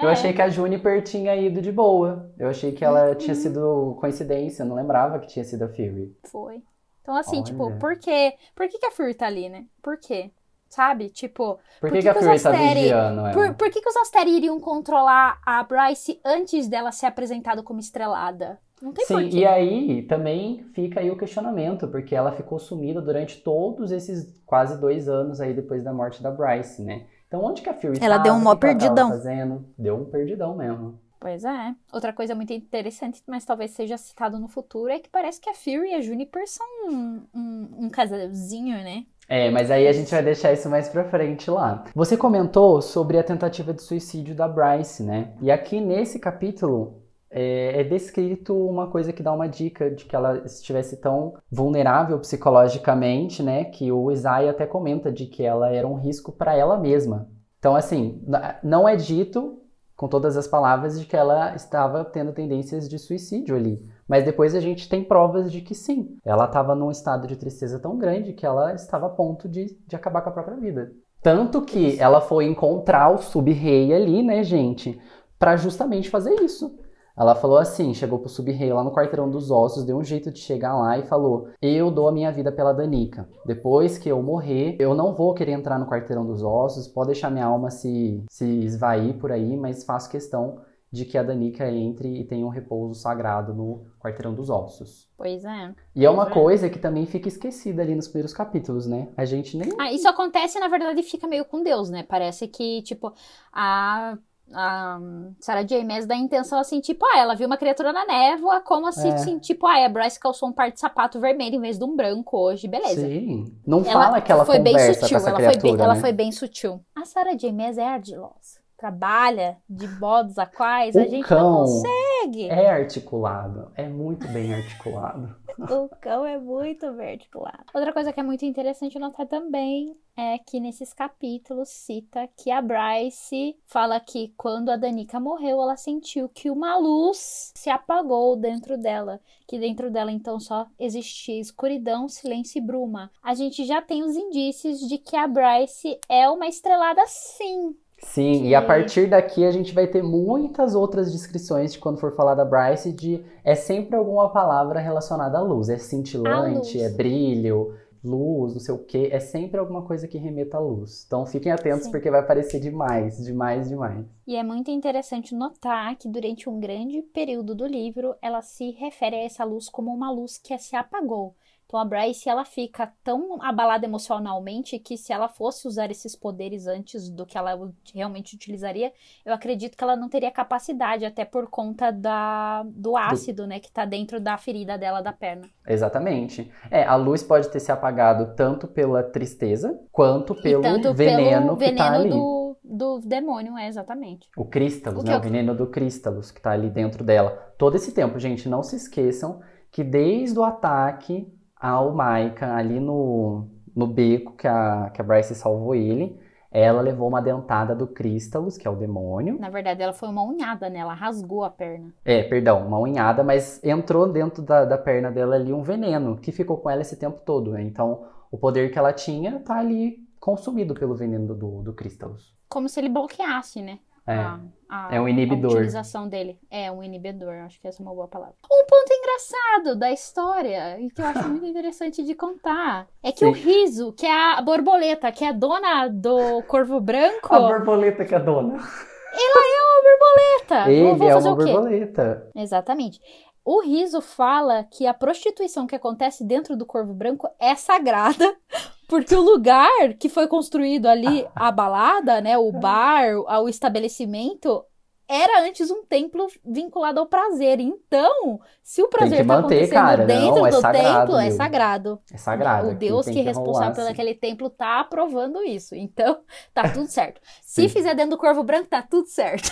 Eu é. achei que a Juniper tinha ido de boa. Eu achei que ela Uhum. tinha sido coincidência, eu não lembrava que tinha sido a Fury. Foi. Então, assim, tipo, Olha. por quê? Por que, que a Fury tá ali, né? Por quê? Sabe? Tipo, Por Por que, que que a que os Fury tá Asteri- vigiando ela? por, por que, que os Asteri iriam controlar a Bryce antes dela ser apresentada como estrelada? Não tem Sim, porquê. e aí também fica aí o questionamento, porque ela ficou sumida durante todos esses quase dois anos aí depois da morte da Bryce, né? Então onde que a Fury Ela tava? deu um mó perdidão. fazendo? Deu um perdidão mesmo. Pois é. Outra coisa muito interessante, mas talvez seja citado no futuro, é que parece que a Fury e a Juniper são um, um, um casalzinho, né? É, mas aí a gente vai deixar isso mais pra frente lá. Você comentou sobre a tentativa de suicídio da Bryce, né? E aqui nesse capítulo é, é, descrito uma coisa que dá uma dica de que ela estivesse tão vulnerável psicologicamente, né? Que o Isaiah até comenta de que ela era um risco para ela mesma. Então, assim, não é dito com todas as palavras de que ela estava tendo tendências de suicídio ali. Mas depois a gente tem provas de que sim, ela estava num estado de tristeza tão grande que ela estava a ponto de, de acabar com a própria vida. Tanto que ela foi encontrar o sub-rei ali, né, gente, para justamente fazer isso. Ela falou assim, chegou pro sub-rei lá no quarteirão dos ossos, deu um jeito de chegar lá e falou: "Eu dou a minha vida pela Danica. Depois que eu morrer, eu não vou querer entrar no quarteirão dos ossos, pode deixar minha alma se se esvair por aí, mas faço questão de que a Danica entre e tenha um repouso sagrado no quarteirão dos ossos. Pois é. E é uma é. coisa que também fica esquecida ali nos primeiros capítulos, né? A gente nem. Ah, isso acontece, na verdade, fica meio com Deus, né? Parece que, tipo, a a Sarah J. Maas dá a intenção assim, tipo, ah, ela viu uma criatura na névoa, como assim, é. assim tipo, ah, a Bryce calçou um par de sapato vermelho em vez de um branco hoje, beleza. Sim, não ela fala que ela foi bem sutil, ela foi bem, né? ela foi bem sutil. A Sarah J. Maas é ardilosa trabalha de modos a quais o a gente não consegue. É articulado, é muito bem articulado. o cão é muito bem articulado. Outra coisa que é muito interessante notar também é que nesses capítulos cita que a Bryce fala que quando a Danica morreu, ela sentiu que uma luz se apagou dentro dela, que dentro dela então só existia escuridão, silêncio e bruma. A gente já tem os indícios de que a Bryce é uma estrelada sim, Sim, e a partir daqui a gente vai ter muitas outras descrições de quando for falar da Bryce de é sempre alguma palavra relacionada à luz, é cintilante, é brilho, luz, não sei o que, é sempre alguma coisa que remeta à luz. Então fiquem atentos Sim. porque vai aparecer demais, demais, demais. E é muito interessante notar que durante um grande período do livro ela se refere a essa luz como uma luz que se apagou. Então a Bryce ela fica tão abalada emocionalmente que se ela fosse usar esses poderes antes do que ela realmente utilizaria, eu acredito que ela não teria capacidade, até por conta da, do ácido, do... né, que está dentro da ferida dela da perna. Exatamente. É, a luz pode ter se apagado tanto pela tristeza quanto pelo tanto veneno, pelo que tá veneno tá ali. Do, do demônio, é exatamente. O crístalos, o né? Eu... O veneno do crístalos que tá ali dentro dela. Todo esse tempo, gente, não se esqueçam que desde o ataque ao Maika ali no, no beco que a, que a Bryce salvou ele. Ela levou uma dentada do Crístalos, que é o demônio. Na verdade, ela foi uma unhada, né? Ela rasgou a perna. É, perdão, uma unhada, mas entrou dentro da, da perna dela ali um veneno, que ficou com ela esse tempo todo, né? Então, o poder que ela tinha tá ali consumido pelo veneno do, do Crístalos. Como se ele bloqueasse, né? É. A, a, é um inibidor. A utilização dele. É um inibidor, acho que essa é uma boa palavra. Um ponto engraçado da história, e que eu acho muito interessante de contar, é que Sim. o riso, que é a borboleta, que é a dona do corvo branco. A borboleta que é a dona. Ela é uma borboleta. Ele é uma borboleta. Exatamente. O riso fala que a prostituição que acontece dentro do corvo branco é sagrada, porque o lugar que foi construído ali, a balada, né, o bar, o estabelecimento, era antes um templo vinculado ao prazer. Então, se o prazer está acontecendo cara, dentro não, é do sagrado, templo, é sagrado. É sagrado. O Deus que, que é responsável por aquele templo tá aprovando isso. Então, tá tudo certo. se fizer dentro do corvo branco, tá tudo certo.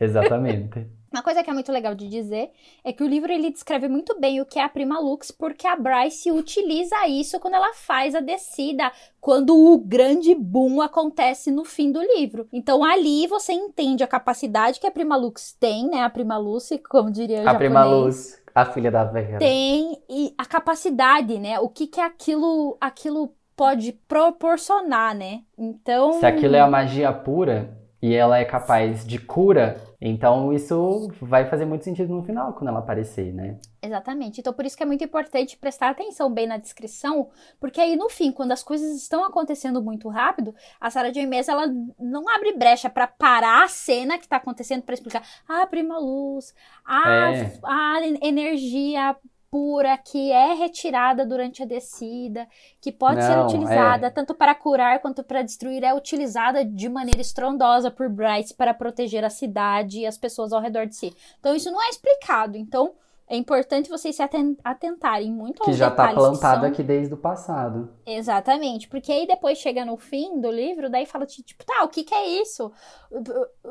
Exatamente. Uma coisa que é muito legal de dizer é que o livro ele descreve muito bem o que é a Prima Lux, porque a Bryce utiliza isso quando ela faz a descida, quando o grande boom acontece no fim do livro. Então ali você entende a capacidade que a Prima Lux tem, né? A Prima Lucy, como diria o A Prima Luz, a filha da Vera. Tem e a capacidade, né? O que que aquilo aquilo pode proporcionar, né? Então, se aquilo é a magia pura, e ela é capaz de cura, então isso vai fazer muito sentido no final, quando ela aparecer, né? Exatamente. Então por isso que é muito importante prestar atenção bem na descrição, porque aí no fim, quando as coisas estão acontecendo muito rápido, a Sarah J. Maas, ela não abre brecha para parar a cena que está acontecendo para explicar, ah, prima luz, ah, é. a energia pura que é retirada durante a descida, que pode Não, ser utilizada é... tanto para curar quanto para destruir, é utilizada de maneira estrondosa por Bryce para proteger a cidade e as pessoas ao redor de si. Então isso não é explicado. Então É importante vocês se aten- atentarem muito Que aos já tá que plantado são- aqui desde o passado. Exatamente, porque aí depois chega no fim do livro, daí fala tipo, tá, o que que é isso?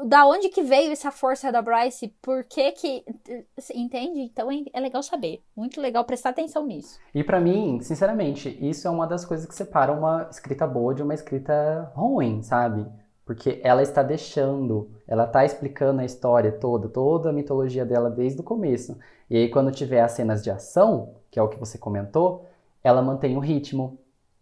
Da onde que veio essa força da Bryce? Por que que... Entende? Então é é legal saber. Muito legal prestar atenção nisso. E pra mim, sinceramente, isso é uma das coisas que separa uma escrita boa de uma escrita ruim, sabe? Porque ela está deixando, ela está explicando a história toda, toda a mitologia dela desde o começo. E aí, quando tiver as cenas de ação, que é o que você comentou, ela mantém o ritmo,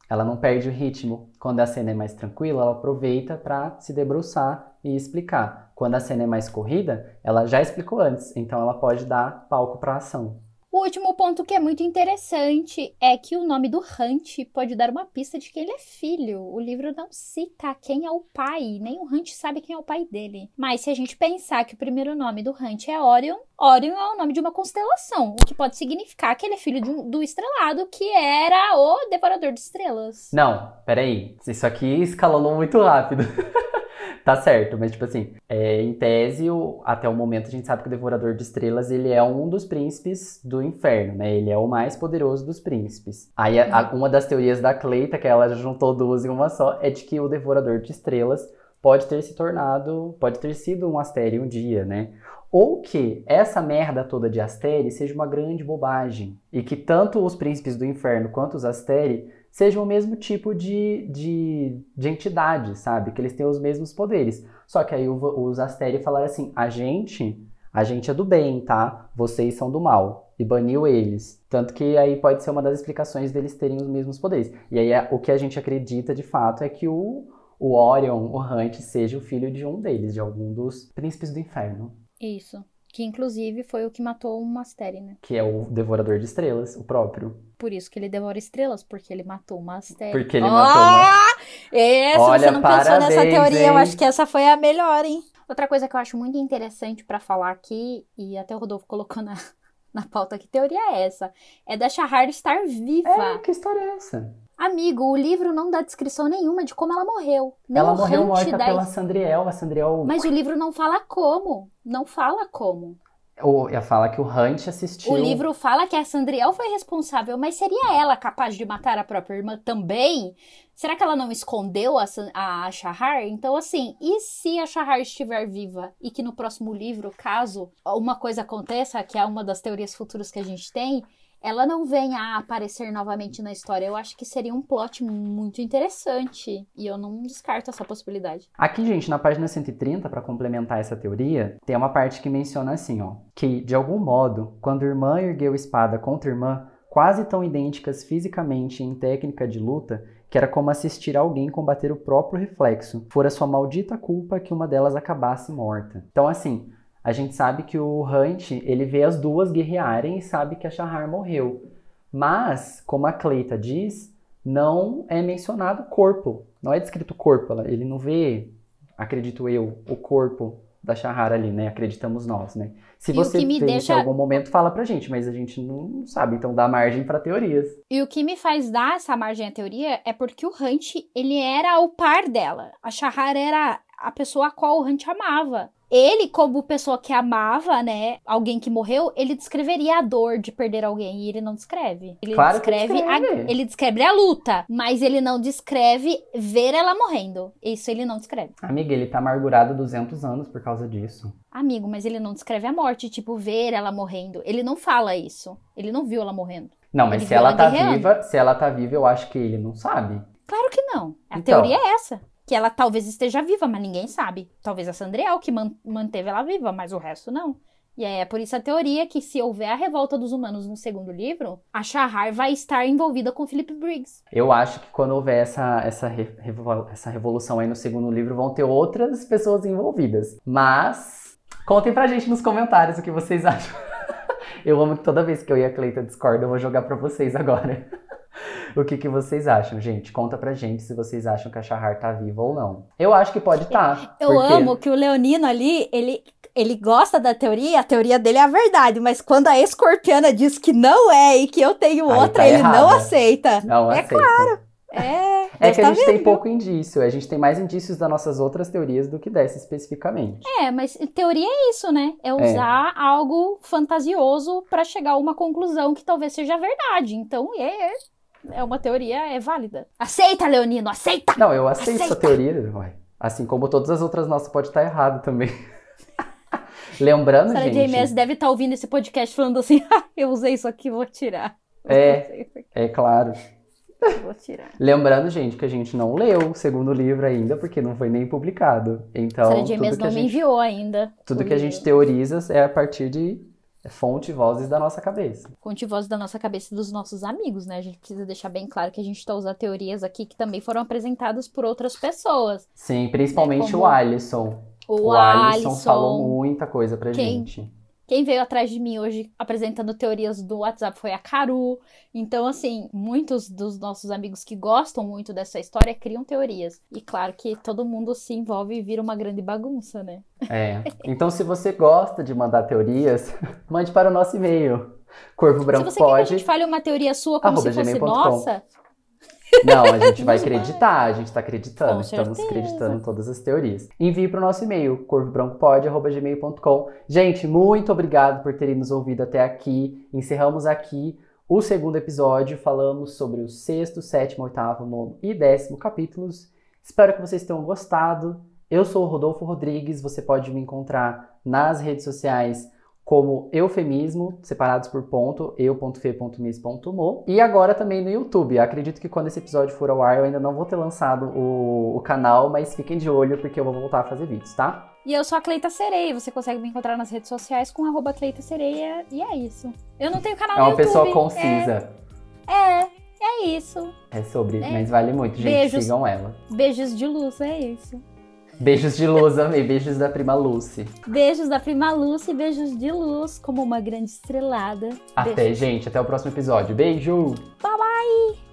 ela não perde o ritmo. Quando a cena é mais tranquila, ela aproveita para se debruçar e explicar. Quando a cena é mais corrida, ela já explicou antes, então ela pode dar palco para ação. O último ponto que é muito interessante é que o nome do Hunt pode dar uma pista de que ele é filho. O livro não cita quem é o pai, nem o Hunt sabe quem é o pai dele. Mas se a gente pensar que o primeiro nome do Hunt é Orion, Orion é o nome de uma constelação, o que pode significar que ele é filho de um- do estrelado, que era o Devorador de Estrelas. Não, peraí. Isso aqui escalonou muito rápido. tá certo, mas tipo assim, é, em tese, o- até o momento a gente sabe que o Devorador de Estrelas ele é um dos príncipes do inferno, né? Ele é o mais poderoso dos príncipes. Aí a- a- uma das teorias da Cleita, que ela juntou duas em uma só, é de que o Devorador de Estrelas pode ter se tornado, pode ter sido um Astério um dia, né? Ou que essa merda toda de Astério seja uma grande bobagem. E que tanto os príncipes do inferno quanto os Astério sejam o mesmo tipo de, de, de entidade, sabe? Que eles têm os mesmos poderes. Só que aí os Astério falaram assim: a gente, a gente é do bem, tá? Vocês são do mal. E baniu eles. Tanto que aí pode ser uma das explicações deles terem os mesmos poderes. E aí é- o que a gente acredita de fato é que o, o Orion, o Hunt, seja o filho de um deles, de algum dos príncipes do inferno. Isso. Que inclusive foi o que matou o Mastério, né? Que é o Devorador de Estrelas, o próprio. Por isso que ele devora estrelas, porque ele matou o Mastério. Porque ele matou uma- É, se Olha, você não pensou nessa parabéns, teoria, eu hein? acho que essa foi a melhor, hein? Outra coisa que eu acho muito interessante pra falar aqui, e até o Rodolfo colocou na, na pauta que teoria é essa, é da Shahar estar viva. É, que história é essa? Amigo, o livro não dá descrição nenhuma de como ela morreu. Nem Ela o morreu morta dá- pela Sandriel. A Sandriel Mas o livro não fala como. Não fala como. ou, ia falar que o Hunt assistiu. O livro fala que a Sandriel foi responsável, mas seria ela capaz de matar a própria irmã também? Será que ela não escondeu a, a Shahar? Então, assim, e se a Shahar estiver viva e que no próximo livro, caso uma coisa aconteça, que é uma das teorias futuras que a gente tem, ela não venha a aparecer novamente na história? Eu acho que seria um plot muito interessante. E eu não descarto essa possibilidade. Aqui, gente, na página 130, para complementar essa teoria, tem uma parte que menciona assim, ó, que de algum modo, quando irmã ergueu espada contra irmã, quase tão idênticas fisicamente em técnica de luta, que era como assistir alguém combater o próprio reflexo, fora sua maldita culpa que uma delas acabasse morta. Então, assim, a gente sabe que o Hunt, ele vê as duas guerrearem e sabe que a Shahar morreu. Mas, como a Cleita diz, não é mencionado o corpo. Não é descrito o corpo. Ele não vê, acredito eu, o corpo da Shahar ali, né? Acreditamos nós, né? Se E você me vê deixa- em algum momento, fala pra gente, mas a gente não sabe, então dá margem pra teorias. E o que me faz dar essa margem à teoria é porque o Hunt, ele era o par dela. A Shahar era a pessoa a qual o Hunt amava. Ele, como pessoa que amava, né, alguém que morreu, ele descreveria a dor de perder alguém e ele não descreve. Ele Claro que descreve, a, descreve. ele descreve a luta, mas ele não descreve ver ela morrendo. Isso ele não descreve. Amiga, ele tá amargurado 200 anos por causa disso. Amigo, mas ele não descreve a morte, tipo ver ela morrendo. Ele não fala isso. Ele não viu ela morrendo. Não, mas Ele se ela ela tá guerreando. viva, se ela tá viva, eu acho que ele não sabe. Claro que não. A Então. teoria é essa. Que ela talvez esteja viva, mas ninguém sabe. Talvez a Sandriel que man- manteve ela viva, mas o resto não. E é por isso a teoria que se houver a revolta dos humanos no segundo livro, a Shahar vai estar envolvida com Philip Briggs. Eu acho que quando houver essa, essa, re- revo- essa revolução aí no segundo livro, vão ter outras pessoas envolvidas. Mas, contem pra gente nos comentários o que vocês acham. eu amo que toda vez que eu e a Cleita discordam, eu vou jogar pra vocês agora. o que, que vocês acham, gente? Conta pra gente se vocês acham que a Shahar tá viva ou não. Eu acho que pode estar. Eu amo que o Leonino ali, ele, ele gosta da teoria, a teoria dele é a verdade, mas quando a escorpiana diz que não é e que eu tenho Aí outra, tá ele não errada. aceita. Não, é aceita. claro. É, É que a tá gente tem pouco indício, a gente tem mais indícios das nossas outras teorias do que dessa especificamente. É, mas teoria é isso, né? É usar algo fantasioso pra chegar a uma conclusão que talvez seja verdade. Então, é, é uma teoria, é válida. Aceita, Leonino, aceita! Não, eu aceito essa Aceita. teoria, ué. assim como todas as outras nossas pode estar errado também. Lembrando, Sarah gente, J. Maas deve estar ouvindo esse podcast falando assim, ah, eu usei isso aqui, vou tirar. É. Eu aqui, é claro. vou tirar. Lembrando, gente, que a gente não leu o segundo livro ainda, porque não foi nem publicado. Então, Sarah J. Maas não a, me gente, enviou ainda. tudo que a gente livro. teoriza é a partir de fonte e vozes da nossa cabeça. Fonte voz da nossa cabeça e dos nossos amigos, né? A gente precisa deixar bem claro que a gente está usando teorias aqui que também foram apresentadas por outras pessoas. Sim, principalmente É como- o Alisson. O, Alisson, Alisson, falou muita coisa pra Quem? gente. Quem veio atrás de mim hoje apresentando teorias do WhatsApp foi a Caru. Então, assim, muitos dos nossos amigos que gostam muito dessa história criam teorias. E claro que todo mundo se envolve e vira uma grande bagunça, né? É. Então, se você gosta de mandar teorias, mande para o nosso e-mail. Corvo Se Branco você quer que a pode. gente fale uma teoria sua como se fosse nossa, Não, a gente vai acreditar, a gente tá acreditando, Com estamos certeza. acreditando em todas as teorias. Envie para o nosso e-mail, corvobrancopod.gmail.com. Gente, muito obrigado por terem nos ouvido até aqui. Encerramos aqui o segundo episódio, falamos sobre o sexto, sétimo, oitavo, nono e décimo capítulos. Espero que vocês tenham gostado. Eu sou o Rodolfo Rodrigues, você pode me encontrar nas redes sociais como eufemismo, separados por ponto, eu.fe.mis.mo. E agora também no YouTube. Acredito que quando esse episódio for ao ar, eu ainda não vou ter lançado o, o canal, mas fiquem de olho porque eu vou voltar a fazer vídeos, tá? E eu sou a Cleita Sereia. Você consegue me encontrar nas redes sociais com arroba Cleita Sereia. E é isso. Eu não tenho canal É uma no YouTube. pessoa concisa. É, é, é isso. É, sobre, É. mas vale muito, gente. Beijos. Sigam ela. Beijos de luz, é isso. Beijos de luz, amei. Beijos da prima Lucy. Beijos da prima Lucy, beijos de luz, como uma grande estrelada. Até, Beijos. gente. Até o próximo episódio. Beijo! Bye bye!